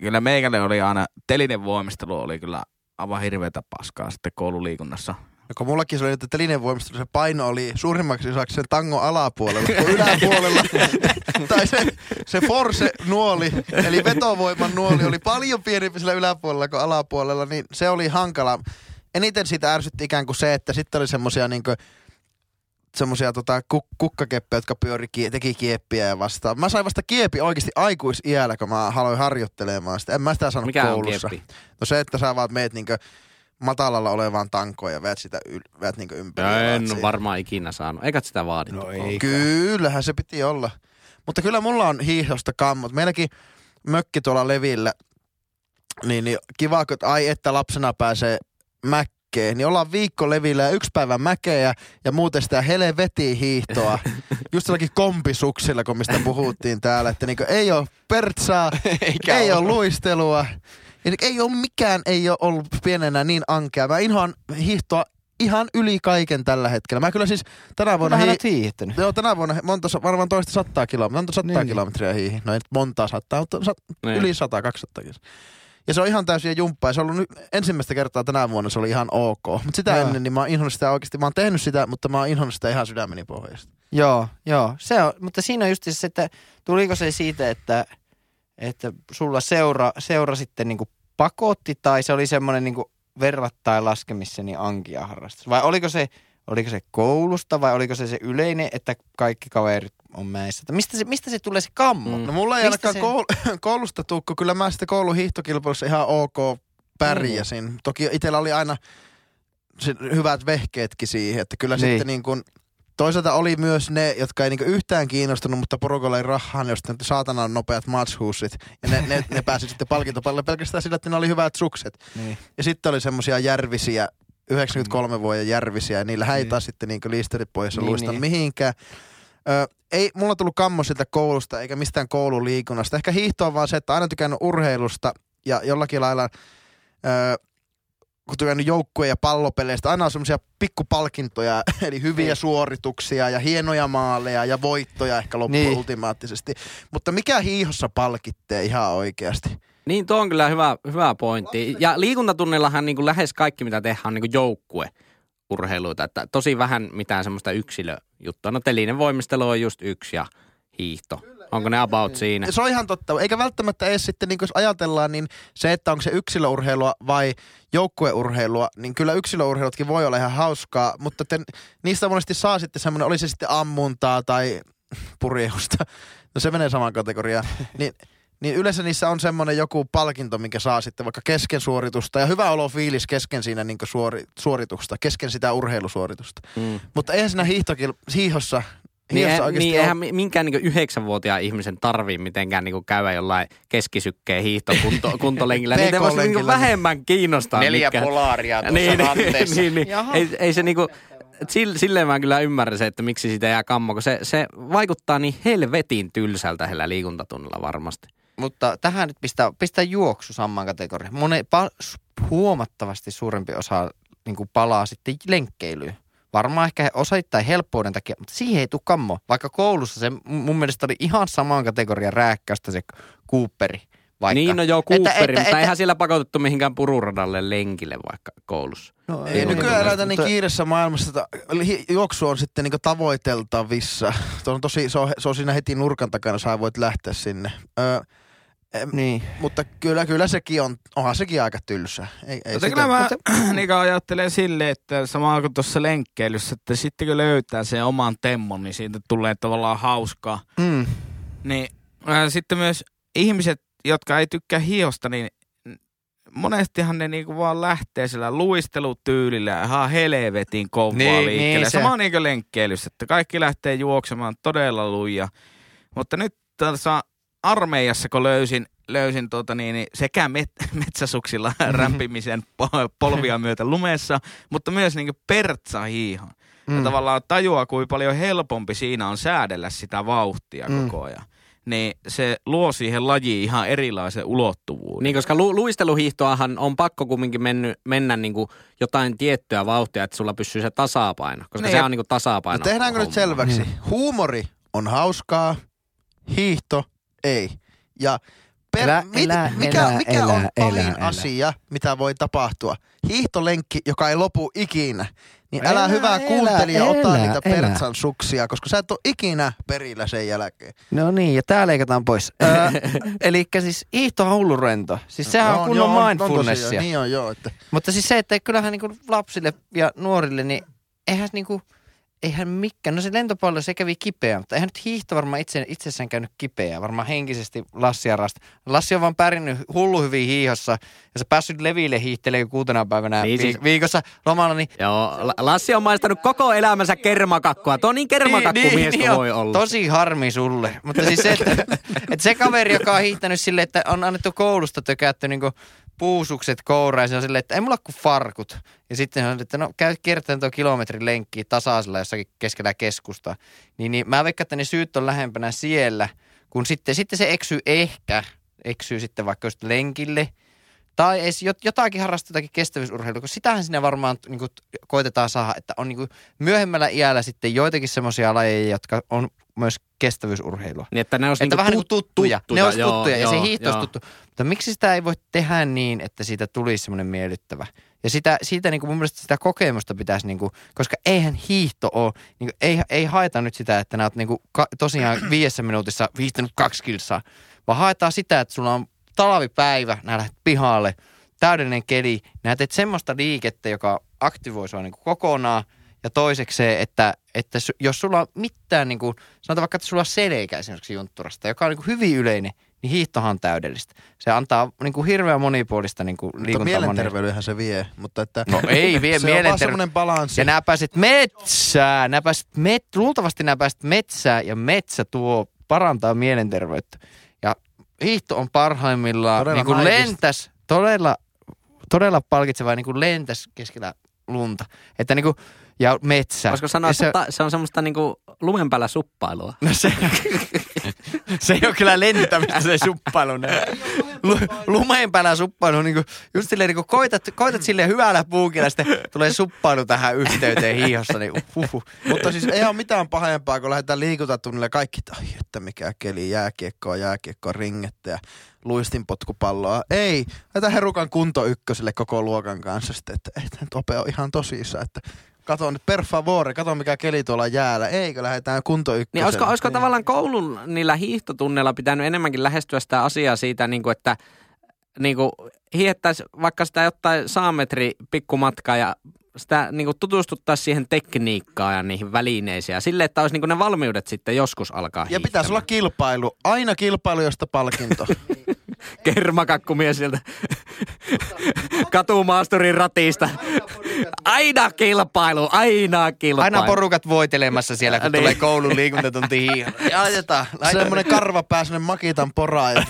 kyllä meikälle oli aina, telinevoimistelu oli kyllä aivan hirveätä paskaa sitten koululiikunnassa. Ja kun mullakin se oli, että telinen voimistelu, se paino oli suurimmaksi osaksi sen tangon alapuolella kuin yläpuolella. tai se, se force-nuoli, eli vetovoiman nuoli, oli paljon pienempi sillä yläpuolella kuin alapuolella, niin se oli hankala. Eniten siitä ärsytti ikään kuin se, että sitten oli semmosia niinku semmosia tota, kuk- kukkakeppejä, jotka pyöri, kie- teki kieppiä ja vastaan. Mä sain vasta kiepi oikeasti aikuisiällä, kun mä aloin harjoittelemaan sitä. En mä sitä saanut Mikä on koulussa. kieppi? No se, että sä vaan meet niinkö matalalla olevaan tankoon ja veät sitä yl, veät niinkö ympäri. veät en siihen. varmaan ikinä saanut. Eikä sitä vaadittu. No koulussa. ei. Kyllähän se piti olla. Mutta kyllä mulla on hiihdosta kammot. Meilläkin mökki tuolla Levillä, niin, niin kiva, kun ai että lapsena pääsee mäkkeen. Niin ollaan viikko Levillä ja yksi päivä mäkeä ja muuten sitä helvetin hiihtoa. Just sellakin kompisuksilla, kun mistä puhuttiin täällä. Että niin ei ole pertsaa, Eikä ei ole. ole luistelua. Ja ei ole mikään, ei ole ollut pienenä niin ankea. Mä inhoan hiihtoa ihan yli kaiken tällä hetkellä. Mä kyllä siis tänä vuonna... Vähän hi- olet hiihtänyt. Joo, tänä vuonna monta, varmaan toista sattaa kilometriä, monta sattaa Niin. kilometriä hiihin. No ei nyt montaa sattaa, mutta sat, Niin. yli sata, 200 Ja se on ihan täysin jumppaa. Ja se on ollut nyt ensimmäistä kertaa tänä vuonna, se oli ihan ok. Mutta sitä Joo. ennen, niin mä oon inhonnut sitä oikeasti. Mä oon tehnyt sitä, mutta mä oon inhonnut sitä ihan sydämeni pohjasta. Joo, joo. Se on, mutta siinä on just se, että tuliko se siitä, että, että sulla seura, seura sitten niinku pakotti tai se oli semmoinen niinku verrattain laskemisseni ankia harrastus? Vai oliko se, oliko se koulusta vai oliko se se yleinen, että kaikki kaverit on mäissä? Tai Mistä se, mistä se tulee se kammo? Mm. No mulla ei Mistä ainakaan koul- koulusta tukko. Kyllä mä sitten koulun hiihtokilpailussa ihan ok pärjäsin. Mm. Toki itsellä oli aina se hyvät vehkeetkin siihen. Että kyllä Niin. sitten niin kuin, toisaalta oli myös ne, jotka ei niin yhtään kiinnostunut, mutta porukalla ei rahaa, niin sitten saatanan nopeat matchhuussit. Ja ne, ne, ne pääsi sitten palkintopalle pelkästään sillä, että ne oli hyvät sukset. Niin. Ja sitten oli semmosia järvisiä, 93 vuoden järvisiä, ja niillä häitä Niin. sitten niin liisterit pois ja Niin, luista niin. mihinkään. Ö, ei mulla tullut kammo sitä koulusta eikä mistään koululiikunnasta. Ehkä hiihto on vaan se, että aina tykännyt urheilusta ja jollakin lailla, ö, kun tykännyt joukkueen ja pallopeleistä, aina on semmoisia pikkupalkintoja, eli hyviä Niin. suorituksia ja hienoja maaleja ja voittoja ehkä loppuun Niin. ultimaattisesti. Mutta mikä hiihossa palkittee ihan oikeasti? Niin, tuo on kyllä hyvä, hyvä pointti. Ja liikuntatunnillahan niin kuin lähes kaikki, mitä tehdään, on niin kuin joukkue urheiluita. Että tosi vähän mitään semmoista yksilöjuttua. No telinen voimistelu on just yksi ja hiihto. Onko ne about siinä? Se on ihan totta. Eikä välttämättä edes sitten, niin jos ajatellaan, niin se, että onko se yksilöurheilua vai joukkueurheilua, niin kyllä yksilöurheilutkin voi olla ihan hauskaa, mutta te, niistä monesti saa sitten semmoinen, oli se sitten ammuntaa tai purjeusta, no se menee samaan kategoriaan, niin, niin yleensä niissä on semmoinen joku palkinto, minkä saa sitten vaikka kesken suoritusta ja hyvä olo fiilis kesken siinä niin suori, suoritusta, kesken sitä urheilusuoritusta. Mm. Mutta eihän siinä hiihtokil, hiihossa, Niin, hiihossa eihän, niin eihän mi- minkään niin yhdeksänvuotiaan ihmisen tarvii mitenkään niin käydä jollain keskisykkeen hiihtokunto, kuntolenkillä. Niitä voisi niin vähemmän kiinnostaa. Neljä mitkä- polaaria tuossa niin, ranteessa. niin, niin. Jaha. Ei, ei se niinku, et sill- silleen mä kyllä ymmärrän se, että miksi siitä jää kammo, kun se, se vaikuttaa niin helvetin tylsältä heillä liikuntatunnilla varmasti. Mutta tähän nyt pistää, pistää juoksu samaan kategoriaan. Moni, pa, huomattavasti suurempi osa niin kuin palaa sitten lenkkeilyyn. Varmaan ehkä osittain helppouden takia, mutta siihen ei tule kammo. Vaikka koulussa se mun mielestä oli ihan samaan kategorian rääkkäystä se Cooperi. Vaikka. Niin, no joo, Cooperi, Että- että- mutta että- eihän siellä pakotettu mihinkään pururadalle lenkille vaikka koulussa. No, Ei Joo, nykyään elätä niin Mutta- kiireessä maailmassa, että juoksu on sitten niin tavoiteltavissa. Tuo on tosi, se on, se on siinä heti nurkan takana, sä voit lähteä sinne. Niin. Mutta kyllä, kyllä sekin on, onhan sekin aika tylsä. Ei, ei Mutta sitä- kyllä mä niin ajattelen silleen, että sama kuin tuossa lenkkeilyssä, että sitten kun löytää sen oman temmon, niin siitä tulee tavallaan hauskaa. Mm. Niin äh, sitten myös ihmiset, jotka ei tykkää hiosta, niin monestihan ne niinku vaan lähtee sillä luistelutyylillä ja ihan helvetin kovaa Niin, liikkeelle. niin, se... se- Sama on niinku lenkkeilyssä, että kaikki lähtee juoksemaan todella luja. Mutta nyt tuossa armeijassa, kun löysin, löysin tuota niin, niin sekä met, metsäsuksilla rämpimisen po- polvia myötä lumessa, mutta myös niinku pertsahiihon. Mm. Ja Mm. tavallaan tajua, kuinka paljon helpompi siinä on säädellä sitä vauhtia Mm. koko ajan. Niin se luo siihen lajiin ihan erilaisen ulottuvuuden. Niin, koska lu- luisteluhiihtoahan on pakko kumminkin menny, mennä niinku jotain tiettyä vauhtia, että sulla pysyy se tasapaino. Koska Niin, se on niinku tasapaino. No tehdäänkö nyt homma. selväksi? Niin. Huumori on hauskaa, hiihto ei. Ja per, Elä, mit, elä, mikä, elä, mikä elä, on pahin elä, elä. asia, mitä voi tapahtua? Hiihtolenkki, joka ei lopu ikinä. Niin älä, Elä, hyvä elä, kuuntelija ota elä, niitä elä. pertsan suksia, koska sä et ole ikinä perillä sen jälkeen. No niin, ja tää leikataan pois. Eli siis hiihto on hullu rento. Siis sehän on kunnon joo, mindfulnessia. tosiaan, niin on joo, että Mutta siis se, että kyllähän niinku lapsille ja nuorille, niin eihän niinku, eihän mikään. No se lentopallo, se kävi kipeä, mutta eihän nyt hiihto varmaan itse, itsessään käynyt kipeää. Varmaan henkisesti Lassi ja Rasta. Lassi on vaan pärjännyt hullu hyvin hiihossa ja se päässyt leville hiihtelee kuutena päivänä Niin niin, siis- viikossa lomalla, niin Joo, La- Lassi on maistanut koko elämänsä kermakakkua. Tuo niin kermakakkumies kuin on. voi olla. Tosi harmi sulle. Mutta siis se, että, että se kaveri, joka on hiihtänyt silleen, että on annettu koulusta tökätty niin puusukset kouraan, se on silleen, että ei mulla kuin farkut. Ja sitten on, että no käy kiertäen tuo kilometrin lenkki tasaisella jossakin keskellä keskusta. Niin, niin mä veikkaan, että ne syyt on lähempänä siellä, kun sitten, sitten se eksyy ehkä, eksyy sitten vaikka just lenkille – tai edes jot- jotakin harrastaa jotakin kestävyysurheilua, kun sitähän sinne varmaan niin kuin, koitetaan saada, että on niin kuin, myöhemmällä iällä sitten joitakin semmoisia lajeja, jotka on myös kestävyysurheilua. Niin, että ne olisi Että niinku vähän niin kuin tut- tuttuja. Ne olisi joo, tuttuja ja se joo, hiihto olisi joo. tuttu. Mutta miksi sitä ei voi tehdä niin, että siitä tulisi semmoinen miellyttävä? Ja sitä, siitä niin kuin mun mielestä sitä kokemusta pitäisi, niin kuin, koska eihän hiihto ole, niin kuin, ei, ei haeta nyt sitä, että nää oot niin kuin, ka, tosiaan viidessä minuutissa hiihtänyt kaksi kilsaa, vaan haetaan sitä, että sulla on talvipäivä, nää lähdet pihalle, täydellinen keli, nää teet semmoista liikettä, joka aktivoi sua niin kuin kokonaan, ja toiseksi se, että, että jos sulla on mitään, niin kuin, sanotaan vaikka, että sulla on selkä esimerkiksi juntturasta, joka on niin kuin hyvin yleinen, niin hiihtohan on täydellistä. Se antaa niin kuin hirveän monipuolista niin kuin mutta liikuntaa. mielenterveydenhän se vie. Mutta että No ei vie se on vaan mielenterveyden. semmoinen balanssi. Ja nämä pääset metsään, nämä pääset met, luultavasti nämä pääset metsään ja metsä tuo, parantaa mielenterveyttä. Hiihto on parhaimmillaan Todella niin kuin lentäs, todella, todella palkitsevaa niin kuin lentäs keskellä lunta. Että niin kuin, ja metsä. Voisiko sanoa, Ja että se, se on semmoista niinku lumen päällä suppailua. No se, se ei ole kyllä lentämistä se suppailu. Ne. Lu, lumeen päällä suppailu on niinku, just silleen niinku koitat, koitat silleen hyvällä puukilla, sitten tulee suppailu tähän yhteyteen hiihossa. Niin uhuhu. Mutta siis ei ole mitään pahempaa, kun lähdetään liikuntatunnille kaikki, että ai että mikä keli, jääkiekkoa, jääkiekkoa, ringettä ja luistinpotkupalloa. Ei, lähdetään herukan kunto ykköselle koko luokan kanssa sitten, että ei tämä nyt Ope on ihan tosissaan, että kato nyt per favore, kato mikä keli tuolla jäällä. Eikö lähdetään kunto ykköselle. Niin olisiko, olisiko tavallaan koulun niillä hiihtotunneilla pitänyt enemmänkin lähestyä sitä asiaa siitä, niin kuin, että niin kuin, hiihdettäisiin vaikka sitä jotain saametri pikkumatkaa ja sitä niin kuin tutustuttaisiin siihen tekniikkaan ja niihin välineisiin ja sille, että olisi niin kuin ne valmiudet sitten joskus alkaa Ja pitäisi olla kilpailu. Aina kilpailu, josta palkinto. kermakakkumies sieltä katumaasturin ratista. Aina kilpailu, aina kilpailu. Aina porukat voitelemassa siellä, kun Niin. tulee koulun liikuntatunti. Ja laitetaan, laitetaan. Semmoinen karvapää, semmoinen makitan pora. Ja,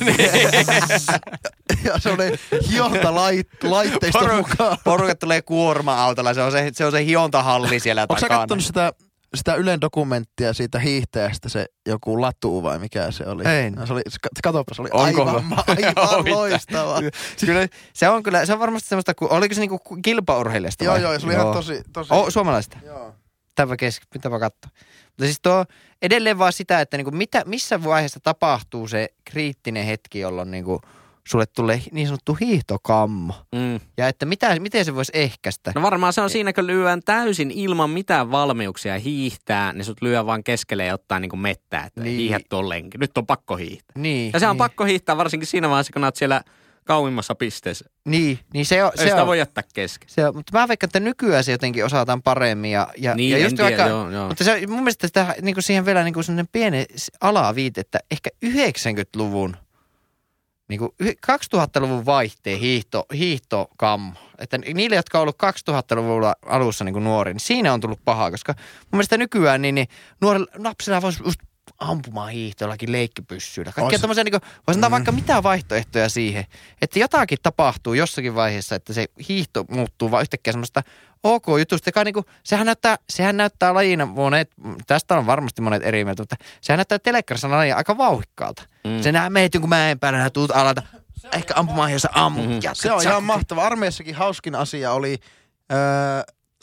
ja semmoinen hionta lait, laitteista Poru- mukaan. Porukat tulee kuorma-autolla, se on se, se, on se hiontahalli siellä Onko sä takana. kattonut sitä, sitä Ylen dokumenttia siitä hiihtäjästä, se joku latu vai mikä se oli? En. No, se oli, katopa, se oli Onko? aivan, ma- aivan loistava. Kyllä, se on kyllä, se on varmasti semmoista, oliko se niinku kilpaurheilijasta joo, vai? joo, se oli ihan tosi, tosi. Oh, suomalaista. joo. Pitääpä, kes, pitääpä katsoa. Mutta siis tuo edelleen vaan sitä, että niinku mitä, missä vaiheessa tapahtuu se kriittinen hetki, jolloin niinku sulle tulee niin sanottu hiihtokammo. Mm. Ja että mitä, miten se voisi ehkäistä. No varmaan se on siinä, kun lyödään täysin ilman mitään valmiuksia hiihtää, niin sut lyö vaan keskelle ja ottaa niinku mettää, että Niin. niin. hiihät tollenkin. Nyt on pakko hiihtää. niin, Ja se on niin, pakko hiihtää varsinkin siinä vaiheessa, kun olet siellä kauimmassa pisteessä. Niin, niin se on, Ei se sitä on, voi jättää kesken. se on, mutta mä veikkaan, että nykyään se jotenkin osataan paremmin. Ja, ja, Niin, ja just tiedä, vaikka, joo, joo. Mutta se, mun mielestä sitä, niin kuin siihen vielä niin kuin sellainen pieni alaviite, että ehkä 90-luvun, niin kuin 2000-luvun vaihteen hiihto, hiihtokammo. Että niille, jotka on ollut 2000-luvulla alussa niin kuin nuori, niin siinä on tullut pahaa, koska mun mielestä nykyään niin, niin nuorilla lapsilla voisi just ampumaan hiihtoillakin leikkipyssyillä. Kaikkea Ois- tommosia, niin kuin, voisi antaa vaikka mitä vaihtoehtoja siihen, että jotakin tapahtuu jossakin vaiheessa, että se hiihto muuttuu vaan yhtäkkiä semmoista ok jutusta, joka niinku, sehän näyttää, sehän näyttää lajina monet, tästä on varmasti monet eri mieltä, mutta sehän näyttää telekkarissa lajina aika vauhikkaalta. Mm. Se nää meet jonkun mäen päällä, nää tuut alalta, ehkä ampumaan, jos ammut. Mhm. jatkat Se on ihan mahtava. Armeijassakin hauskin asia oli öö,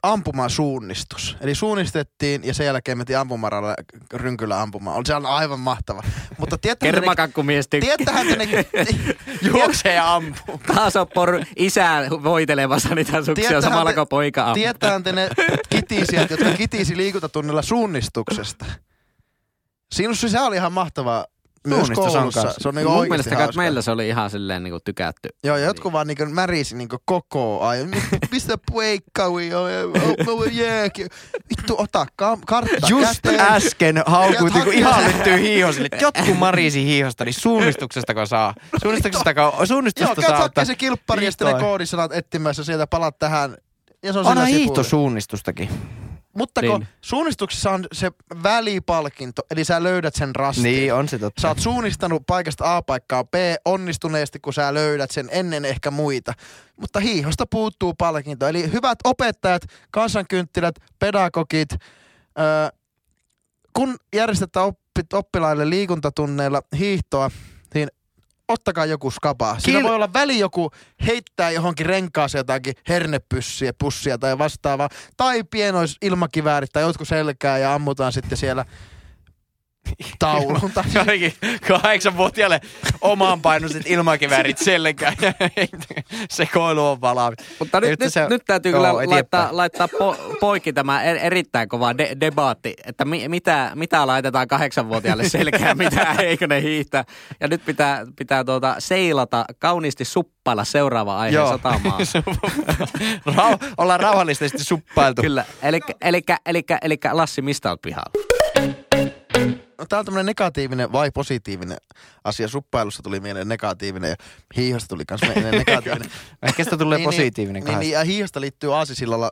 ampumasuunnistus. Eli suunnistettiin ja sen jälkeen mentiin ampumaralla rynkylä ampumaan. On se on aivan mahtava. Mutta Kermakakkumies tykkää. tiedättehän te ne, Juoksee ja ampuu. Taas on por isää voitelemassa niitä suksia samalla kun poika ampuu. tiedättehän te ne kitisijät, jotka kitisi liikuntatunnilla suunnistuksesta. Sinussa se oli ihan mahtavaa. Myös koulussa. Se on niinku Mun mielestä kai hauskaa. meillä se oli ihan silleen niinku tykätty. Joo, ja jotkut vaan niinku märisi niinku koko ajan. Mistä puikkaui? Jääkin. Vittu, ota kam- kartta Just käteen. äsken haukuit niinku ihan lyttyy hiihosille. Jotkut marisi hiihosta, niin suunnistuksesta saa. Suunnistuksesta, Joo, suunnistusta käyt saa hakkee ottaa. se kilppari ja sitten ne koodisanat etsimässä sieltä palat tähän. Ja se on Onhan sillä Mutta kun Niin. suunnistuksessa on se välipalkinto, eli sä löydät sen rastin. Niin, on se totta. Sä oot suunnistanut paikasta A paikkaan B onnistuneesti, kun sä löydät sen ennen ehkä muita. Mutta hiihosta puuttuu palkinto. Eli hyvät opettajat, kansankynttilät, pedagogit, öö, kun järjestetään oppi, oppilaille liikuntatunneilla hiihtoa, ottakaa joku skapa. Siinä Kil- voi olla väli joku heittää johonkin renkaaseen jotakin hernepyssyä, pussia tai vastaavaa. Tai pienois ilmakiväärit tai jotkut selkää ja ammutaan sitten siellä taulun. Tai Jotenkin kahdeksanvuotiaalle omaan painoiset ilmakiväärit selkään ja sekoilu on valaa. Mutta nyt, nyt, se- nyt täytyy joo, kyllä eteenpäin. laittaa, laittaa po, poikki tämä er, erittäin kova de, debaatti, että mi, mitä, mitä laitetaan kahdeksanvuotiaalle selkään, mitä eikö ne hiihtää. Ja nyt pitää, pitää tuota seilata, kauniisti suppailla seuraava aihe Joo. satamaan. Rau- ollaan rauhallisesti suppailtu. Kyllä, elikkä, elikkä, elikkä, elikkä Lassi, mistä olet pihalla? No, tää on tämmönen negatiivinen vai positiivinen asia. Suppailussa tuli mieleen negatiivinen ja hiihosta tuli myös mieleen negatiivinen. Ehkä sitä tulee Niin, positiivinen niin, niin, ja hiihosta liittyy aasisillalla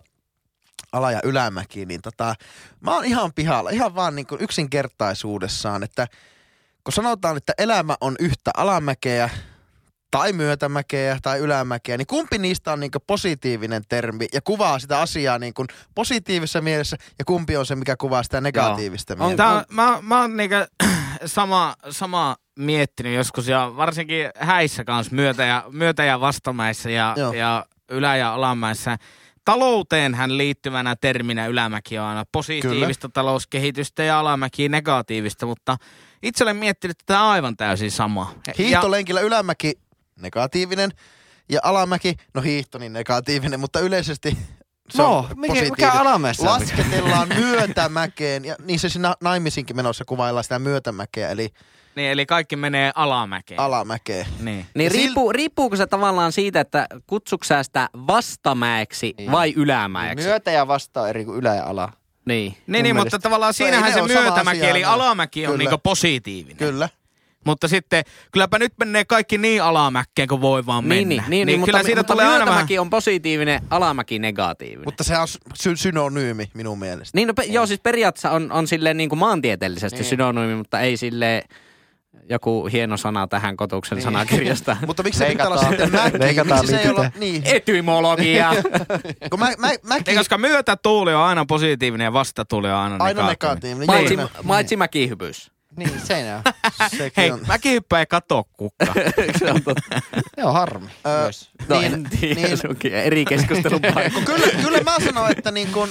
ala- ja ylämäkiin, niin tota, mä oon ihan pihalla, ihan vaan niin kuin yksinkertaisuudessaan, että kun sanotaan, että elämä on yhtä alamäkeä tai myötämäkeä tai ylämäkeä, niin kumpi niistä on niin positiivinen termi ja kuvaa sitä asiaa niin positiivisessa mielessä ja kumpi on se, mikä kuvaa sitä negatiivista On- mielessä? Tää, on- mä, mä oon niinku sama, sama miettinyt joskus ja varsinkin häissä kanssa myötä- ja, myötä- ja vastamäissä ja, Joo. ja ylä- ja alamäissä. Talouteenhän liittyvänä terminä ylämäki on aina positiivista Kyllä. talouskehitystä ja alamäki negatiivista, mutta itse olen miettinyt, että tämä on aivan täysin sama. Hiihtolenkillä ylämäki negatiivinen ja alamäki, no hiihto niin negatiivinen, mutta yleisesti se No, on mikä, mikä alamäessä on? Lasketellaan myötämäkeen ja niin se siinä naimisinkin menossa kuvaillaan sitä myötämäkeä eli Niin, eli kaikki menee alamäkeen. alamäkeä. niin. Niin riippuu, riippuuko se tavallaan siitä, että kutsuksä sitä vastamäeksi Niin. vai ylämäeksi? Myötä ja vasta on eri kuin ylä ja ala. Niin. Niin, niin mutta tavallaan siinähän se sama myötämäki, asia, eli no. alamäki on Kyllä. niinku positiivinen. Kyllä. Mutta sitten kylläpä nyt menee kaikki niin alamäkkeen kuin voi vaan mennä. Niin, niin, niin, niin, kyllä mutta, siitä mutta tulee aina vähän... on positiivinen, alamäki negatiivinen. Mutta se on sy- synonyymi minun mielestä. Niin, no, pe- joo, siis periaatteessa on, on silleen niin kuin maantieteellisesti Niin. niin. synonyymi, mutta ei sille joku hieno sana tähän kotuksen Niin. niin. sanakirjasta. Mutta miksi se pitää olla sitten mäki? leikataan Miksi se ei ole, niin. Etymologia. Kun mä, mä, mäki, koska myötätuuli on aina positiivinen ja vastatuuli on aina, aina negatiivinen. negatiivinen. Paitsi, Niin. paitsi mäkihypyys. Niin, se näy. Sekin Hei, on. mäkihyppä ei kato kukka. Se on totta. On harmi Ö, myös. No Niin, en tiedä, niin. se onkin eri keskustelun paikka. Kyllä, kyllä mä sanon, että niin kun,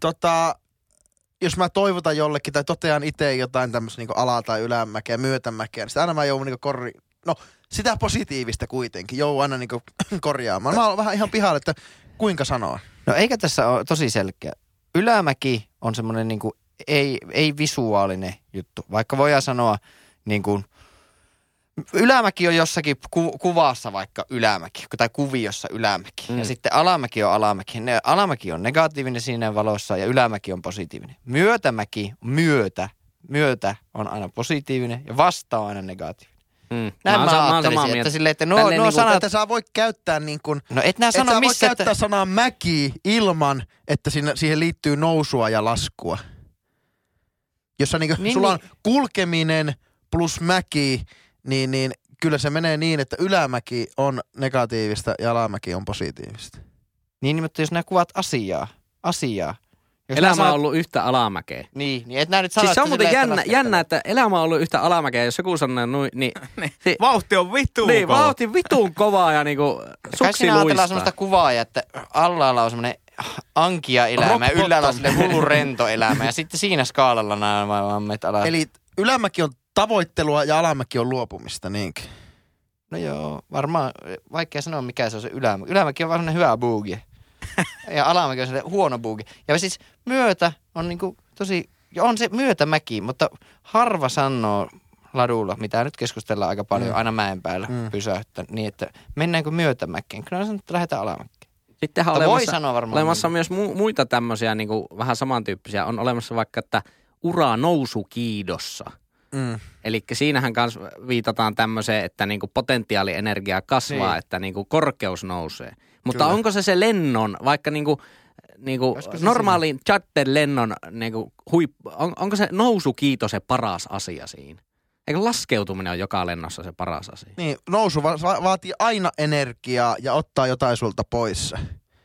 tota, jos mä toivotan jollekin tai totean itse jotain tämmöistä niin ala- tai ylämäkeä, myötämäkeä, niin sitä aina mä joudun niin korri... No, sitä positiivista kuitenkin. Jou aina niinku korjaamaan. Mä oon vähän ihan pihalla, että kuinka sanoa. No eikä tässä ole tosi selkeä. Ylämäki on semmoinen niin kuin ei, ei visuaalinen juttu. Vaikka voidaan sanoa niin kuin, ylämäki on jossakin ku, kuvassa vaikka ylämäki tai kuviossa ylämäki. Mm. Ja sitten alamäki on alamäki. Ne, alamäki on negatiivinen siinä valossa ja ylämäki on positiivinen. Myötämäki, myötä, myötä on aina positiivinen ja vasta on aina negatiivinen. Mm. Näin mä, sa- oon ajattelisin, että silleen, että nuo, Tälleen nuo niinku- sanat... Että sä voi käyttää niin kuin, No et nää et sä sano voi missä... käyttää sanaa mäki ilman, että siinä, siihen liittyy nousua ja laskua. Jossa niinku, Niin, niin, sulla on niin. kulkeminen plus mäki, niin, niin kyllä se menee niin, että ylämäki on negatiivista ja alamäki on positiivista. Niin, mutta jos nämä kuvat asiaa, asiaa. Jos Elämä nää on ollut yhtä alamäkeä. Niin, niin et nää nyt sano, Siis se on että muuten jännä, jännä, että elämä on ollut yhtä alamäkeä. Jos joku sanoo noin, niin... si- Vauhti on vittu niin, kova. vauhti vitun kovaa ja niinku Kai suksi siinä ajatellaan luistaa. semmoista kuvaa, että alhaalla on semmoinen ankia elämä ylhäällä sille hullu rento elämä. Ja sitten siinä skaalalla nämä vaan meet alas. Eli... Ylämäki on tavoittelua ja alamäki on luopumista, niinkin. No joo, varmaan vaikea sanoa mikä se on se ylämäki. Ylämäki on vaan semmoinen hyvä boogie. ja alamäki on semmoinen huono boogie. Ja siis myötä on niinku tosi, on se myötämäki, mutta harva sanoo ladulla, mitä nyt keskustellaan aika paljon, Mm. aina mäen päällä Mm. pysäyttä, niin että mennäänkö myötämäkeen. Kyllä on että lähdetään alamäkeen. Sittenhän on olemassa, sanoa varmaan. olemassa niin. myös mu- muita tämmöisiä niinku, vähän samantyyppisiä. On olemassa vaikka, että ura nousukiidossa. Mm. Eli siinähän kanssa viitataan tämmöiseen, että niinku potentiaalienergia kasvaa, Niin. niin. että niinku korkeus nousee. Mutta Kyllä. onko se se lennon, vaikka niinku, niinku normaalin chatten lennon, niinku huip, on, onko se nousukiito se paras asia siinä? Eikö laskeutuminen on joka lennossa se paras asia? Niin, nousu va- va- vaatii aina energiaa ja ottaa jotain sulta pois.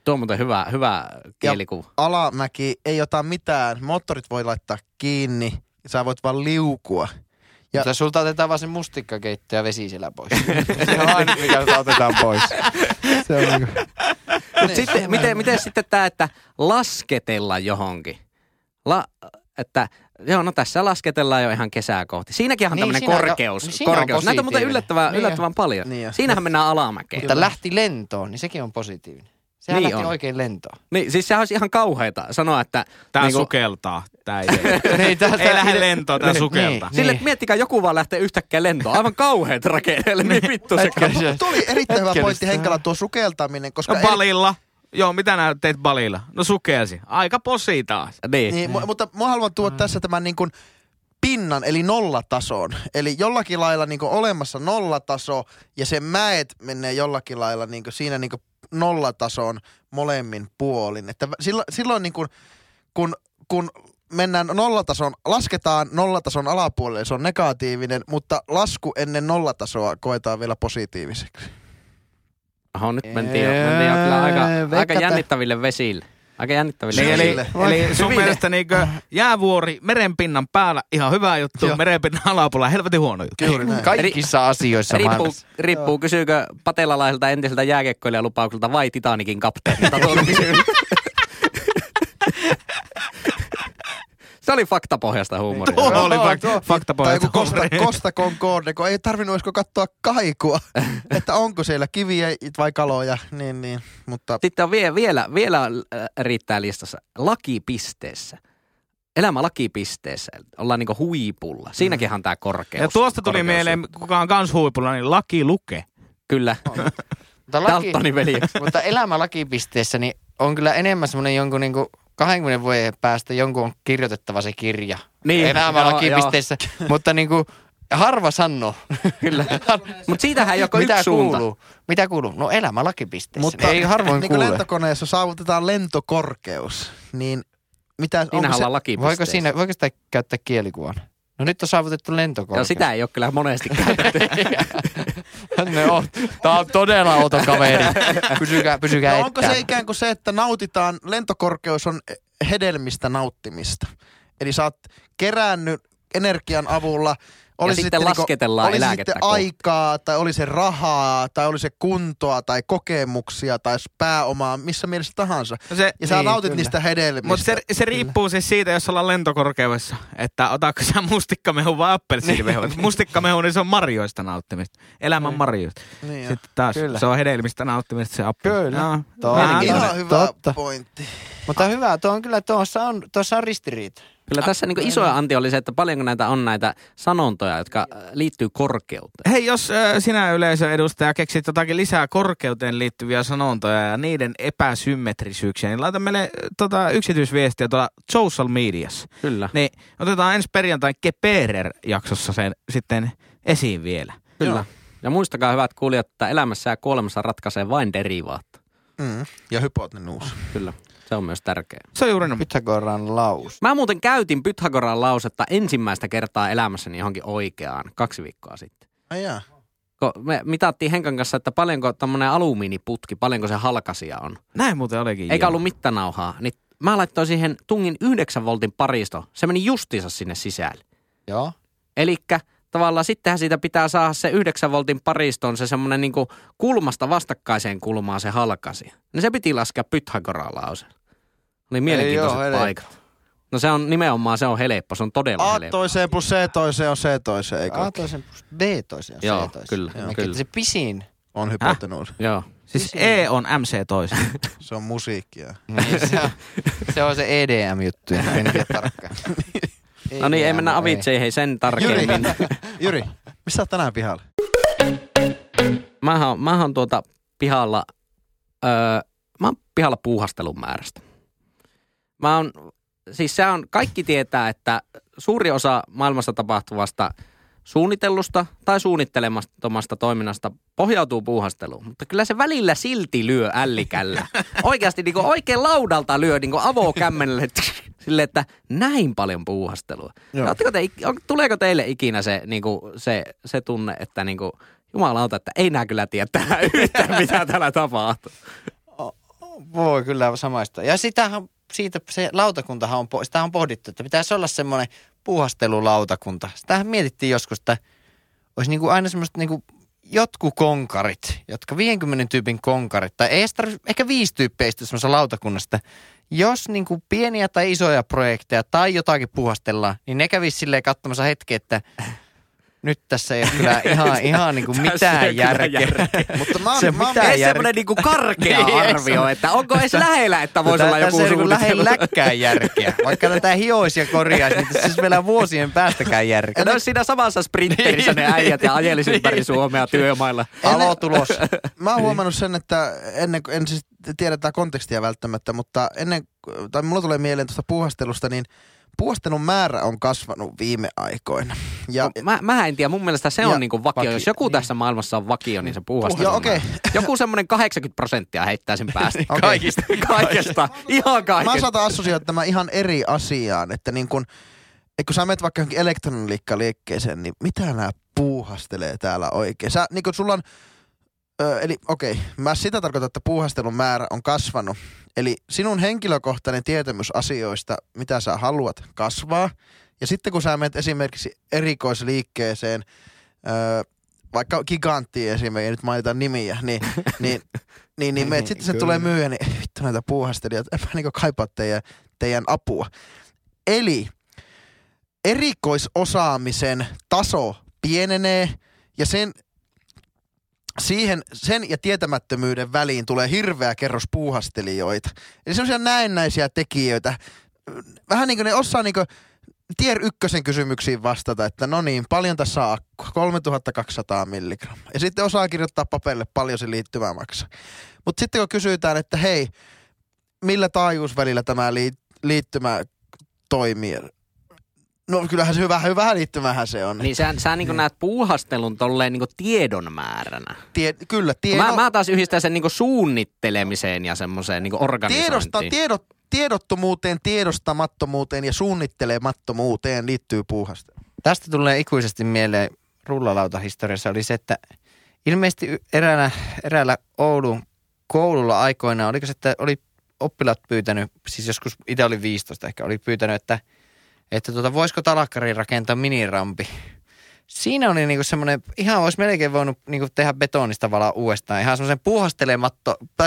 Tuo on muuten hyvä, hyvä kielikuva. Alamäki ei ota mitään. Moottorit voi laittaa kiinni ja sä voit vaan liukua. Ja... Ja- Mutta sulta otetaan vaan se mustikkakeitto ja vesi siellä pois. se on aina, mikä otetaan pois. Se on niinku... Mutta sitten, miten, miten sitten tämä, että lasketella johonkin? La, että joo, no tässä lasketellaan jo ihan kesää kohti. Siinäkin on Niin, tämmöinen siinä korkeus. niin siinä on korkeus. Näitä on muuten yllättävän, Niin yllättävän paljon. Niin on. Siinähän mennään alamäkeen. Mutta lähti lentoon, niin sekin on positiivinen. Sehän Niin lähti on. oikein lentoon. Niin, siis sehän olisi ihan kauheita sanoa, että... Tää niinku- sukeltaa. Tää ei, niin, tästä, ei lähde lentoon, tää Niin, sukeltaa. niin. Sille, miettikää, joku vaan lähtee yhtäkkiä lentoon. Aivan kauheat rakenteelle, niin vittu se oli erittäin hyvä pointti Henkala tuo sukeltaminen, koska... No balilla. Joo, mitä nää teit balilla? No sukelsi. Aika posi taas. Niin. Niin, mu- mutta mä haluan tuoda tässä tämän niin kuin pinnan, eli nollatason. Eli jollakin lailla niin kuin olemassa nollataso, ja se mäet menee jollakin lailla niin kuin siinä niin kuin nollatason molemmin puolin. Että silloin, silloin niin kuin, kun, kun mennään nollatason, lasketaan nollatason alapuolelle, se on negatiivinen, mutta lasku ennen nollatasoa koetaan vielä positiiviseksi. Oho, nyt mentiin jo, mentiin jo kyllä aika, jännittäville vesille. Aika jännittäville Niin, eli, eli sun Hyvin. mielestä niinkö jäävuori merenpinnan päällä ihan hyvä juttu, Joo. merenpinnan alapuolella helvetin huono juttu. Juuri näin. Kaikissa asioissa Riippuu, maailmassa. riippuu kysyykö patelalaiselta entiseltä jääkiekkoilijalupaukselta vai Titanikin kapteenilta kysymys. Se oli faktapohjasta huumoria. Tuo oli Joo, fak- tuo- fakta Tai. Costa, Costa Concorde, kun ei tarvinnut edes katsoa kaikua, että onko siellä kiviä vai kaloja, niin, niin. Mutta Sitten on vielä, vielä, vielä äh, riittää listassa lakipisteessä. Elämä lakipisteessä. Ollaan niinku huipulla. Siinäkin on tämä korkeus. Ja tuosta tuli korkeus. mieleen, kuka on kans huipulla, niin Laki Luke. Kyllä. Mutta, laki, mutta elämä lakipisteessä niin on kyllä enemmän semmoinen jonkun niinku 20 vuoden päästä jonkun on kirjoitettava se kirja. Niin, elämä joo, lakipisteessä. Mutta niinku harva sanoo. Kyllä. Mutta siitähän ei ole kuin Mitä yksi suunta. kuuluu? Mitä kuuluu? No elämä lakipisteessä. Mutta ei harvoin niin kuin kuule. lentokoneessa saavutetaan lentokorkeus, niin mitä, onko Siinähän se. Voiko, siinä, voiko sitä käyttää kielikuvana? No nyt on saavutettu lentokorkeus. Ja sitä ei ole kyllä monesti käytetty. ne on. Tää on todella outo kaveri. Pysykää, pysykää no onko se ikään kuin se, että nautitaan, lentokorkeus on hedelmistä nauttimista. Eli sä oot kerännyt energian avulla Oli ja sitten lasketellaan oli se eläkettä sitten aikaa, tai oli se rahaa, tai oli se kuntoa, tai kokemuksia, tai pääomaa, missä mielessä tahansa. No se, Ja sä Niin, nautit kyllä. niistä hedelmistä. mutta se, se riippuu siis siitä, jos ollaan lentokorkeudessa, että otatko sä mustikkamehu vai appelsiinimehu. mustikkamehu, niin se on marjoista nauttimista. Elämän Niin. marjoista. niin, Sitten taas Kyllä. se on hedelmistä nauttimista se appelsiini. Kyllä. No, Toi on. Ihan hyvä Totta. pointti. Mutta hyvä, tuo on kyllä, tuossa on, tuossa on ristiriita. Kyllä tässä niin isoja anti oli se, että paljonko näitä on näitä sanontoja, jotka liittyy korkeuteen. Hei, jos äh, sinä yleisöedustaja keksit jotakin lisää korkeuteen liittyviä sanontoja ja niiden epäsymmetrisyyksiä, niin laita meille tota, yksityisviestiä tuolla social mediassa. Kyllä. Niin otetaan ensi perjantain Keperer-jaksossa sen sitten esiin vielä. Kyllä. Joo. Ja muistakaa hyvät kuulijat, että elämässä ja kuolemassa ratkaisee vain derivaatto. Mm. Ja hypotenuus. Kyllä. Se on myös tärkeää. Se on juuri näin. Pythagoran laus. Mä muuten käytin Pythagoran lausetta ensimmäistä kertaa elämässäni johonkin oikeaan kaksi viikkoa sitten. Ai jaa. Kun me mitattiin Henkan kanssa, että paljonko tämmöinen alumiiniputki, paljonko se halkasia on. Näin muuten olikin. Eikä joo. ollut mittanauhaa. Niin mä laittoin siihen tungin 9 voltin paristo. Se meni justiinsa sinne sisälle. Joo. Elikkä tavallaan sittenhän siitä pitää saada se 9 voltin pariston, se semmoinen niinku kulmasta vastakkaiseen kulmaan se halkasi. Niin se piti laskea Pythagoran lause. Oli mielenkiintoiset paikat. No se on nimenomaan, se on helppo, se on todella A helppo. toiseen plus C toiseen on C toiseen, eikö? A toisen plus B toisen ja Joo, C toisen. kyllä, Joo. kyllä. Se pisin. On hypotenuus. Joo. Siis E on MC toisen. Se on musiikkia. Niin, se, on, se on se EDM-juttu, en tiedä tarkkaan. No niin, ei mennä avitseihin sen Jyri, tarkemmin. Jyri, missä oot tänään pihalla? Mä oon, mä oon tuota pihalla, öö, mä oon pihalla puuhastelun määrästä. Mä oon, siis se on, kaikki tietää, että suuri osa maailmassa tapahtuvasta suunnitellusta tai suunnittelemattomasta toiminnasta pohjautuu puuhasteluun. Mutta kyllä se välillä silti lyö ällikällä. Oikeasti niin oikein laudalta lyö niin avokämmenelle sille, että näin paljon puuhastelua. Oletteko te, on, tuleeko teille ikinä se, niin se, se tunne, että niin kuin, jumalauta, että ei nää kyllä tiedä tähän yhtään, mitä täällä tapahtuu. Voi kyllä samaista. Ja sitähän, siitä se lautakuntahan on, sitä on pohdittu, että pitäisi olla semmoinen puuhastelulautakunta. Sitähän mietittiin joskus, että olisi niinku aina semmoista niinku jotkut konkarit, jotka 50 tyypin konkarit, tai ei edes tarvitse, ehkä viisi tyyppiä semmoisessa lautakunnasta. Jos niinku pieniä tai isoja projekteja tai jotakin puuhastellaan, niin ne kävisi silleen katsomassa hetki, että nyt tässä ei ole kyllä ihan, ihan ei ole mitään järkeä. järkeä. Mutta mä oon, Se mä oon, mitään Ei jär- semmoinen niinku karkea Niin, ei arvio, että onko edes lähellä, että voisi olla joku Tässä ei niinku lähelläkään järkeä. Vaikka tätä hioisi ja korjaisi, niin tässä olisi vielä vuosien päästäkään järkeä. Ja ne olisi siinä samassa sprinterissä ne äijät ja ajelisi ympäri Suomea työmailla. Alo tulos. mä oon huomannut sen, että ennen kuin, en siis tiedä tätä kontekstia välttämättä, mutta ennen, tai mulla tulee mieleen tuosta puuhastelusta, niin puuhastelun määrä on kasvanut viime aikoina. Ja, Mä, mä en tiedä, mun mielestä se Ja on niinku vakio. vakio, Jos joku niin. tässä maailmassa on vakio, niin se puuhastelu. Joo, okei. Joku semmoinen 80 prosenttia heittäisin päästä. Okei. Kaikista. Kaikesta. Ihan Mä kaikesta. saatan assosioida tämän ihan eri asiaan, että niin kun, et kun sä menet vaikka johonkin elektroniliikkaliikkeeseen, niin mitä nämä puuhastelee täällä oikein? Sä, niin kun sulla on, ö, eli okei, mä sitä tarkoitan, että puuhastelun määrä on kasvanut. Eli sinun henkilökohtainen tietämys asioista, mitä sä haluat, kasvaa. Ja sitten kun sä menet esimerkiksi erikoisliikkeeseen, ö, vaikka giganttiin esimerkiksi, nyt mainitaan nimiä, niin, niin, niin, niin meet, sitten se tulee myyjä, niin "Ei vittu näitä puuhastelijoita, en mä niinku kaipaa teidän, teidän apua. Eli erikoisosaamisen taso pienenee ja sen, siihen, sen ja tietämättömyyden väliin tulee hirveä kerros puuhastelijoita. Eli semmoisia näennäisiä tekijöitä. Vähän niin kuin ne osaa niin kuin tier ykkösen kysymyksiin vastata, että no niin, paljon tässä on akkua, 3200 milligrammaa. Ja sitten osaa kirjoittaa paperille, paljon se liittymä maksaa. Mutta sitten kun kysytään, että hei, millä taajuusvälillä tämä lii- liittymä toimii? No kyllähän se hyvä, hyvä liittymähän se on. Niin sä, sä niin näet puuhastelun tolleen niin tiedon määränä. Tie, kyllä, tie, Mä, mä taas yhdistän sen niin suunnittelemiseen ja semmoiseen niin organisointiin. tiedosta, tiedot, tiedottomuuteen, tiedostamattomuuteen ja suunnittelemattomuuteen liittyy puuhastelu. Tästä tulee ikuisesti mieleen rullalautahistoriassa oli se, että ilmeisesti eräänä, eräällä Oulun koululla aikoinaan, oliko se, että oli oppilaat pyytänyt, siis joskus itse oli 15 ehkä, oli pyytänyt, että, että tuota, voisiko talakkariin rakentaa minirampi siinä oli niinku semmoinen, ihan olisi melkein voinut niinku tehdä betonista valaa uudestaan. Ihan semmoisen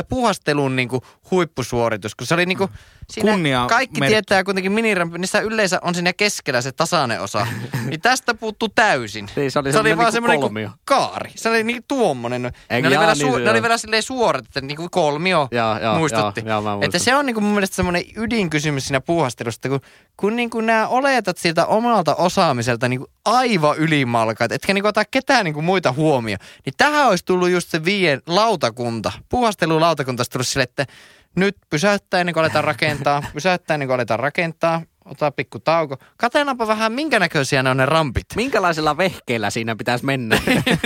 puhastelun niinku huippusuoritus, kun se oli niinku, siinä Kunnia kaikki merkki. tietää kuitenkin minirampi, niissä yleensä on siinä keskellä se tasainen osa. niin tästä puuttuu täysin. Niin, se oli se oli vaan niinku semmoinen kolmio. kuin kaari. Se oli niinku tuommoinen. Ne Eikö- oli, jaa, vielä, niin su- ne oli vielä silleen suorat, että niinku kolmio Joo, joo, muistutti. joo, mä että se on niinku mun mielestä semmoinen ydinkysymys siinä puuhastelusta, kun, kun niinku nämä oletat siltä omalta osaamiselta niinku aivan ylimalkaat, etkä niinku ota ketään niinku muita huomioon. Niin tähän olisi tullut just se viien lautakunta. Puuhastelulautakunta olisi tullut sille, että nyt pysäyttää ennen kuin aletaan rakentaa, pysäyttää ennen kuin aletaan rakentaa, ota pikku tauko. Katsellaanpa vähän, minkä näköisiä ne on ne rampit. Minkälaisella vehkeellä siinä pitäisi mennä?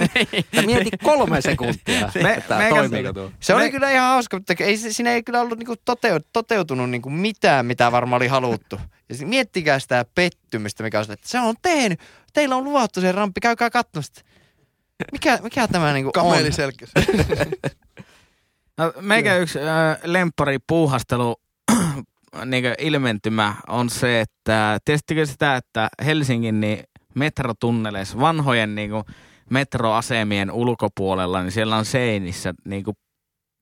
Mieti kolme sekuntia, Me- että meikä- toimiiko tuo. Se oli Me- kyllä ihan hauska, mutta ei, siinä ei kyllä ollut niinku toteut, toteutunut niinku mitään, mitä varmaan oli haluttu. Ja sit miettikää sitä pettymystä, mikä on että se on tehnyt. Teillä on luvattu se ramppi, käykää katsomassa. Mikä, mikä tämä niinku on? Kameli. No, meikä yksi äh, lempari puuhastelu niin ilmentymä on se, että tiesittekö sitä, että Helsingin niin metrotunneleissa, vanhojen niin kuin, metroasemien ulkopuolella, niin siellä on seinissä niin kuin,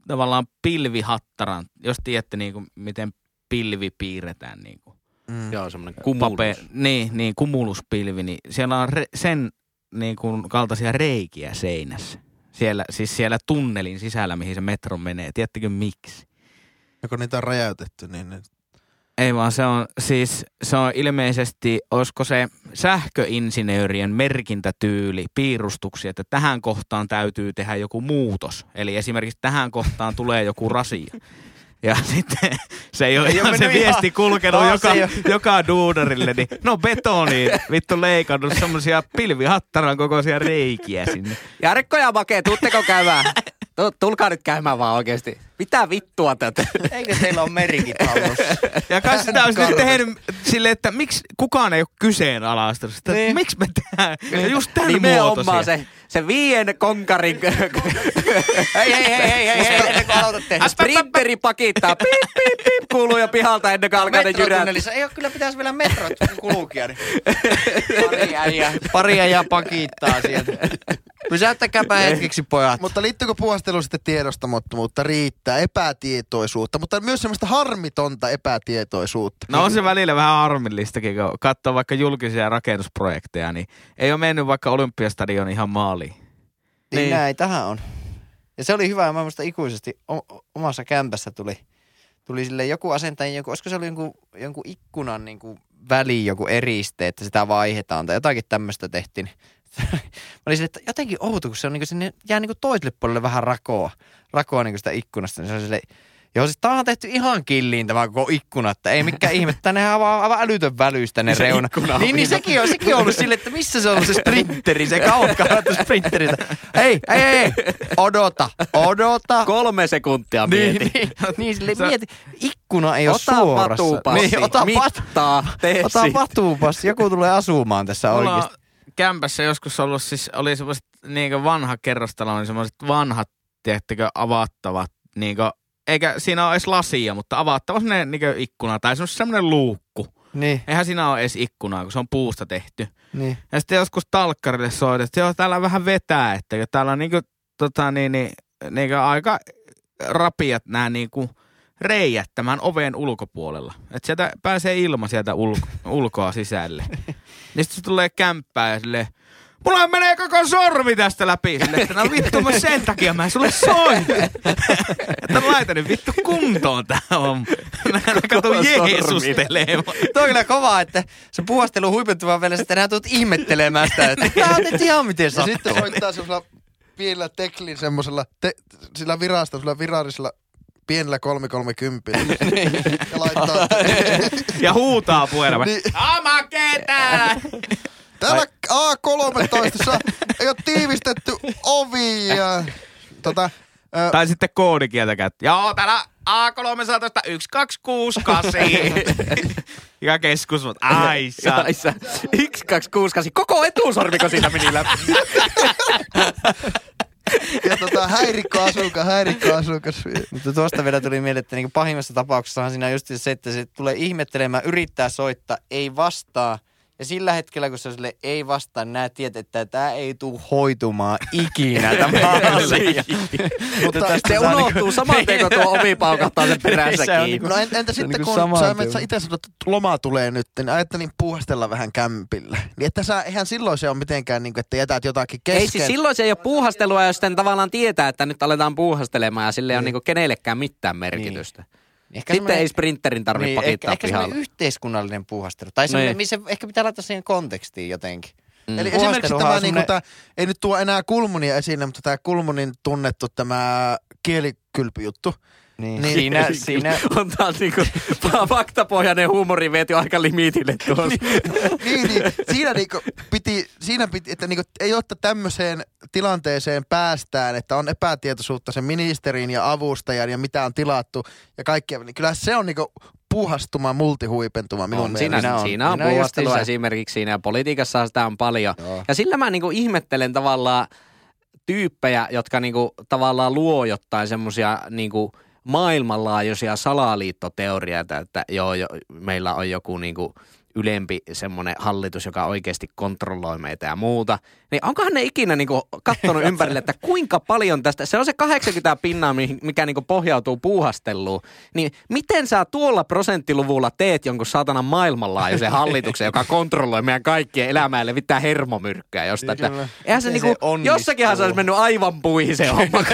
tavallaan pilvihattaran, jos tiedätte niin kuin, miten pilvi piirretään. Niin kuin, Mm. Joo, semmoinen kumulus. pape- niin, niin, kumuluspilvi, niin siellä on re, sen niin kuin, kaltaisia reikiä seinässä. Siellä, siis siellä tunnelin sisällä, mihin se metro menee. Tiedättekö miksi? Ja kun niitä on räjäytetty, niin ne... Ei vaan se on siis, se on ilmeisesti, olisiko se sähköinsinöörien merkintätyyli, piirustuksia, että tähän kohtaan täytyy tehdä joku muutos. Eli esimerkiksi tähän kohtaan tulee joku rasia. Ja sitten se ei ole Ei ihan se viesti ihan- kulkenut Aa, joka, joka duunarille, niin no betoni vittu leikannut semmosia pilvihattaran kokoisia reikiä sinne. Jarkko ja Make, tuutteko käymään? Tu- Tulkaa nyt käymään vaan oikeesti. Mitä vittua tätä? Eikö teillä ole merikit hallussa? Ja kai sitä olisi nyt Karvat. tehnyt silleen, että miksi kukaan ei ole kyseenalaistanut sitä, niin. Niin. miksi me tehdään ja just tämän Nimenomaan muotoisia. se, se viien konkarin hei, hei, hei, hei, hei, hei, ennen kuin aloitatte. sprinteri pakittaa. Piip, piip, piip, kuuluu jo pihalta ennen kuin alkaa ne jyrät. Ei ole kyllä pitäisi vielä metrot kulkea. Niin. Pari äijää pakittaa sieltä. Pysäyttäkääpä hetkeksi pojat. Mutta liittyykö puhastelu sitten tiedostamattomuutta, riittää, epätietoisuutta, mutta myös semmoista harmitonta epätietoisuutta. No on se välillä vähän harmillistakin, kun katsoo vaikka julkisia rakennusprojekteja, niin ei ole mennyt vaikka Olympiastadion ihan maaliin. Niin, Niin. näin, tähän on. Ja se oli hyvä, ja mä muistan ikuisesti o- omassa kämpässä tuli, tuli sille joku asentaja, joku, olisiko se oli jonkun, jonkun ikkunan niin kuin väliin joku eriste, että sitä vaihdetaan tai jotakin tämmöistä tehtiin. Mä olin sille, että jotenkin outo, kun se on niin kuin sinne, jää niin kuin toiselle puolelle vähän rakoa, rakoa niin kuin sitä ikkunasta. Niin se oli sille, Joo, siis tää on tehty ihan killiin tämä koko ikkuna, että ei mikään ihme, tänne on aivan, aivan älytön välyys tänne Se reuna. on Niin, niin sekin on, sekin on ollut silleen, että missä se on se sprinteri, se kauan kaivattu sprinteri. Hei, hei, hei, odota, odota. Kolme sekuntia Niin, mieti. niin, niin sille Se- mieti, ikkuna ei ole Ota suorassa. vatupassi, Niin, ota, mittaa, tee ota siitä. vatupassi, joku tulee asumaan tässä Mulla on oikeasti. Kämpässä joskus ollut siis, oli semmoiset niin vanha kerrostalo, niin semmoiset vanhat, tiedättekö, avattavat, niin kuin, eikä siinä ole edes lasia, mutta avattava semmoinen niin ikkuna tai semmoinen- semmoinen luukku. Niin, Eihän siinä ole edes ikkunaa, kun se on puusta tehty. niin. Ja sitten joskus talkkarille soitin, että joo, täällä vähän vetää, että täällä on niinku, tota, niin, niin, niin aika rapiat nämä niinku reijät tämän oven ulkopuolella. Että sieltä pääsee ilma sieltä ulko, ulkoa sisälle. niin sitten se tulee kämppää ja silleen, Mulla menee koko sormi tästä läpi. Sille, että no vittu, mä sen takia mä en sulle soitin. että laita nyt vittu kuntoon tää on. Mä kato. Jeesustelemaan. Tuo on kyllä kova, että se puhastelu huipentuvaa vielä, että enää tulet ihmettelemään sitä, että tää on nyt ihan miten Ja sattuu. sitten soittaa semmoisella pienellä teklin semmoisella, te, sillä virasto, sillä virallisella pienellä 330 ja laittaa, Ja huutaa puheella. Niin. Oma ketää! täällä A13 ei ole tiivistetty ovi ja tota, ö, Tai sitten koodikieltä käyttää. Joo, täällä A300 1268. ja keskus, mutta ai sä. Ai sä, 1268, koko etusormiko siitä meni läpi. Ja tota, häirikkoasukas, häirikkoasukas. Mutta tuosta vielä tuli mieleen, että niinku pahimmassa tapauksessahan siinä just se, että se tulee ihmettelemään, yrittää soittaa, ei vastaa. Ja sillä hetkellä, kun se sille ei vastaa, nää tiedät, että tämä ei tule hoitumaan ikinä tämä asia. Mutta Se saa unohtuu saman tien, kun tuo ovi paukahtaa sen perässä Se on kiinni. niinku- No en, entä on sitten, niinku kun sä, sä itse sanot, että loma tulee nyt, niin ajattelin puuhastella vähän kämpillä. Niin että sä, eihän silloin se ole mitenkään, niin kuin, että jätät jotakin kesken. Ei siis silloin se ei ole puuhastelua, jos sitten tavallaan tietää, että nyt aletaan puuhastelemaan ja sille ei ole niinku kenellekään mitään merkitystä. Ehkä Sitten ei sprinterin tarvitse niin, ehkä, pakittaa ehkä pihalle. semmoinen yhteiskunnallinen puuhastelu. Tai semmoinen, Niin. missä ehkä pitää laittaa siihen kontekstiin jotenkin. Mm. Eli Puuhasteluhan esimerkiksi tämä, niin semmoinen- kuin, tämä, ei nyt tuo enää Kulmunia esille, mutta tämä Kulmunin tunnettu tämä kielikylpyjuttu. Niin. Niin. Siinä, siinä, on taas niinku faktapohjainen huumori viety aika limitille tuossa. niin, niin, siinä niinku piti, siinä piti, että niinku, ei jotta tämmöiseen tilanteeseen päästään, että on epätietoisuutta sen ministerin ja avustajan ja mitä on tilattu ja kaikkea, niin kyllä se on niinku puuhastuma, multihuipentuma minun on, mielestä. siinä, on, siinä on justiinsa- esimerkiksi siinä ja politiikassa sitä on paljon. Joo. Ja sillä mä niinku ihmettelen tavallaan tyyppejä, jotka niinku tavallaan luo jotain semmoisia niinku maailmanlaajuisia salaliittoteorioita, että joo, jo, meillä on joku niinku ylempi semmoinen hallitus, joka oikeasti kontrolloi meitä ja muuta. Niin onkohan ne ikinä niinku kattonut ympärille, että kuinka paljon tästä, se on se 80 pinnaa, mikä niinku pohjautuu puuhasteluun. Niin miten sä tuolla prosenttiluvulla teet jonkun saatanan maailmanlaajuisen hallituksen, joka kontrolloi meidän kaikkien elämää ja levittää hermomyrkkyä jostain. Että eihän se, niinku, se onnistuu? jossakinhan se olisi mennyt aivan puihin se homma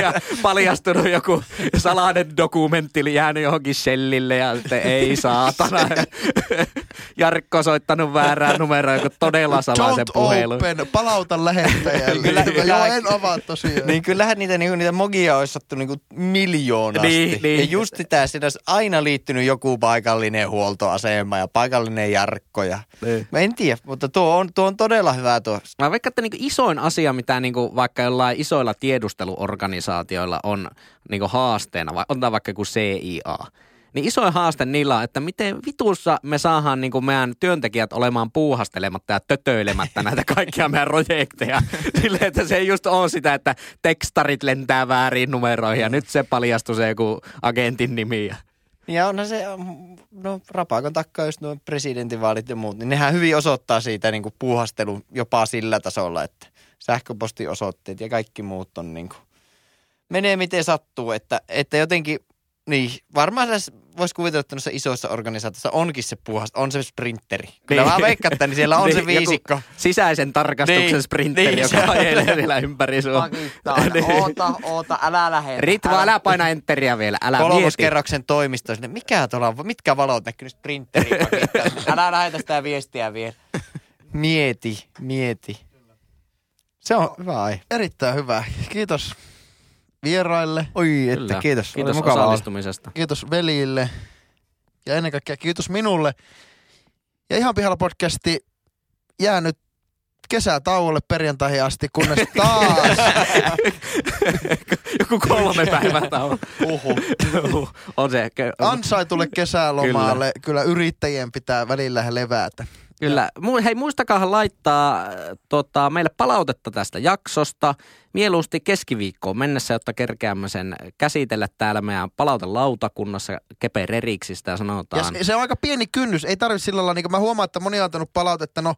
ja paljastunut joku salainen dokumentti jäänyt johonkin shellille ja sitten ei saatana. Jarkko soittanut väärää numeroa, joku todella salaisen Don't puhelun. open, palauta lähettäjälle. Kyllä, Joo, en avaa tosiaan. Niin kyllähän niitä, niinku, niitä mogia olisi sattu niinku miljoonasti. Niin, niin. Ja just sitä, siinä olisi aina liittynyt joku paikallinen huoltoasema ja paikallinen jarkko. Ja... Niin. Mä en tiedä, mutta tuo on, tuo on todella hyvä tuo. Mä vaikka, että niinku isoin asia, mitä niinku vaikka jollain isoilla tiedusteluorganisaatioilla on niinku haasteena, vai on tämä vaikka joku CIA, niin isoin haaste niillä on, että miten vitussa me saadaan niinku meidän työntekijät olemaan puuhastelematta ja tötöilemättä näitä kaikkia meidän projekteja. Silleen, että se ei just ole sitä, että tekstarit lentää väärin numeroihin ja nyt se paljastui se joku agentin nimi. Ja onhan se, no rapakon takkaa just nuo presidentinvaalit ja muut, niin nehän hyvin osoittaa siitä niin kuin puuhastelun jopa sillä tasolla, että sähköpostiosoitteet ja kaikki muut on niin kuin, menee miten sattuu, että, että jotenkin, niin varmaan tässä voisi kuvitella, että noissa isoissa organisaatioissa onkin se puuhast, on se sprinteri. Kyllä Niin. mä veikkaan, että niin siellä on se Niin, joku viisikko. sisäisen tarkastuksen Niin, sprinteri, niin, joka se- ajelee siellä ympäri sua. Niin. oota, oota, älä lähetä. Ritva, älä paina enteriä vielä, älä mieti. Kolmoskerroksen toimisto, sinne, mikä tuolla on, mitkä valot näkyy sprinteri Älä lähetä sitä viestiä vielä. Mieti, mieti. Se on hyvä aihe. Erittäin hyvä. Kiitos vieraille, Oi, että Kyllä. kiitos. Kiitos Oli osallistumisesta. kiitos veljille ja ennen kaikkea kiitos minulle. Ja ihan pihalla podcasti jää nyt kesätauolle perjantaihin asti, kunnes taas Joku kolme päivää tauon. Uhu. On se. Ansaitulle kesälomalle kyllä. kyllä yrittäjien pitää välillä levätä. Kyllä. Mu- Hei, muistakaa laittaa äh, tota, meille palautetta tästä jaksosta. Mieluusti keskiviikkoon mennessä, jotta kerkeämme sen käsitellä täällä meidän palautelautakunnassa kepereriksistä Ja sanotaan. se, se on aika pieni kynnys. Ei tarvitse sillä lailla, niin kuin mä huomaan, että moni on antanut palautetta, no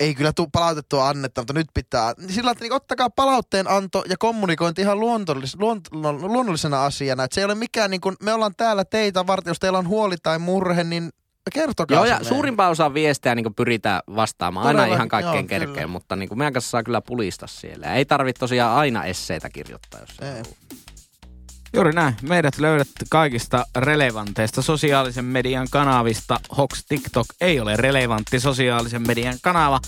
ei kyllä tuu palautettua annetta, mutta nyt pitää. Sillä että niin ottakaa palautteen anto ja kommunikointi ihan luontollis, luont, luonnollisena asiana. Että se ei ole mikään, niin kuin, me ollaan täällä teitä varten, jos teillä on huoli tai murhe, niin kertokaa Joo, ja meille. suurimpaan osaan viestejä niin pyritään vastaamaan. Aina Todella, ihan kaikkeen kerkeen, kyllä. mutta niin meidän kanssa saa kyllä pulista siellä. Ei tarvitse tosiaan aina esseitä kirjoittaa, jos Ei. Juuri näin. Meidät löydät kaikista relevanteista sosiaalisen median kanavista. Hox TikTok ei ole relevantti sosiaalisen median kanava,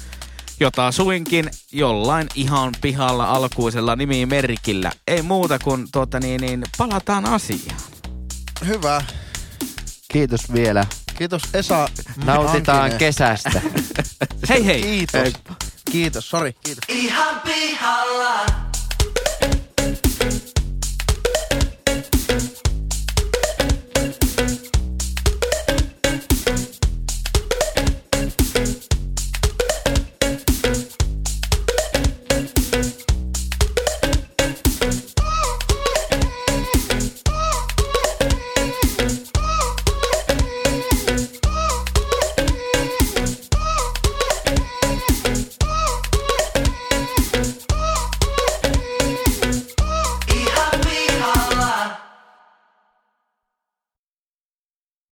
jota suinkin jollain ihan pihalla alkuisella nimimerkillä. Ei muuta kuin tuota niin, niin palataan asiaan. Hyvä. Kiitos vielä. Kiitos Esa Nautitaan Hankinen. Hei hei! Kiitos. Kiitos, sori. Kiitos. Ihan pihalla.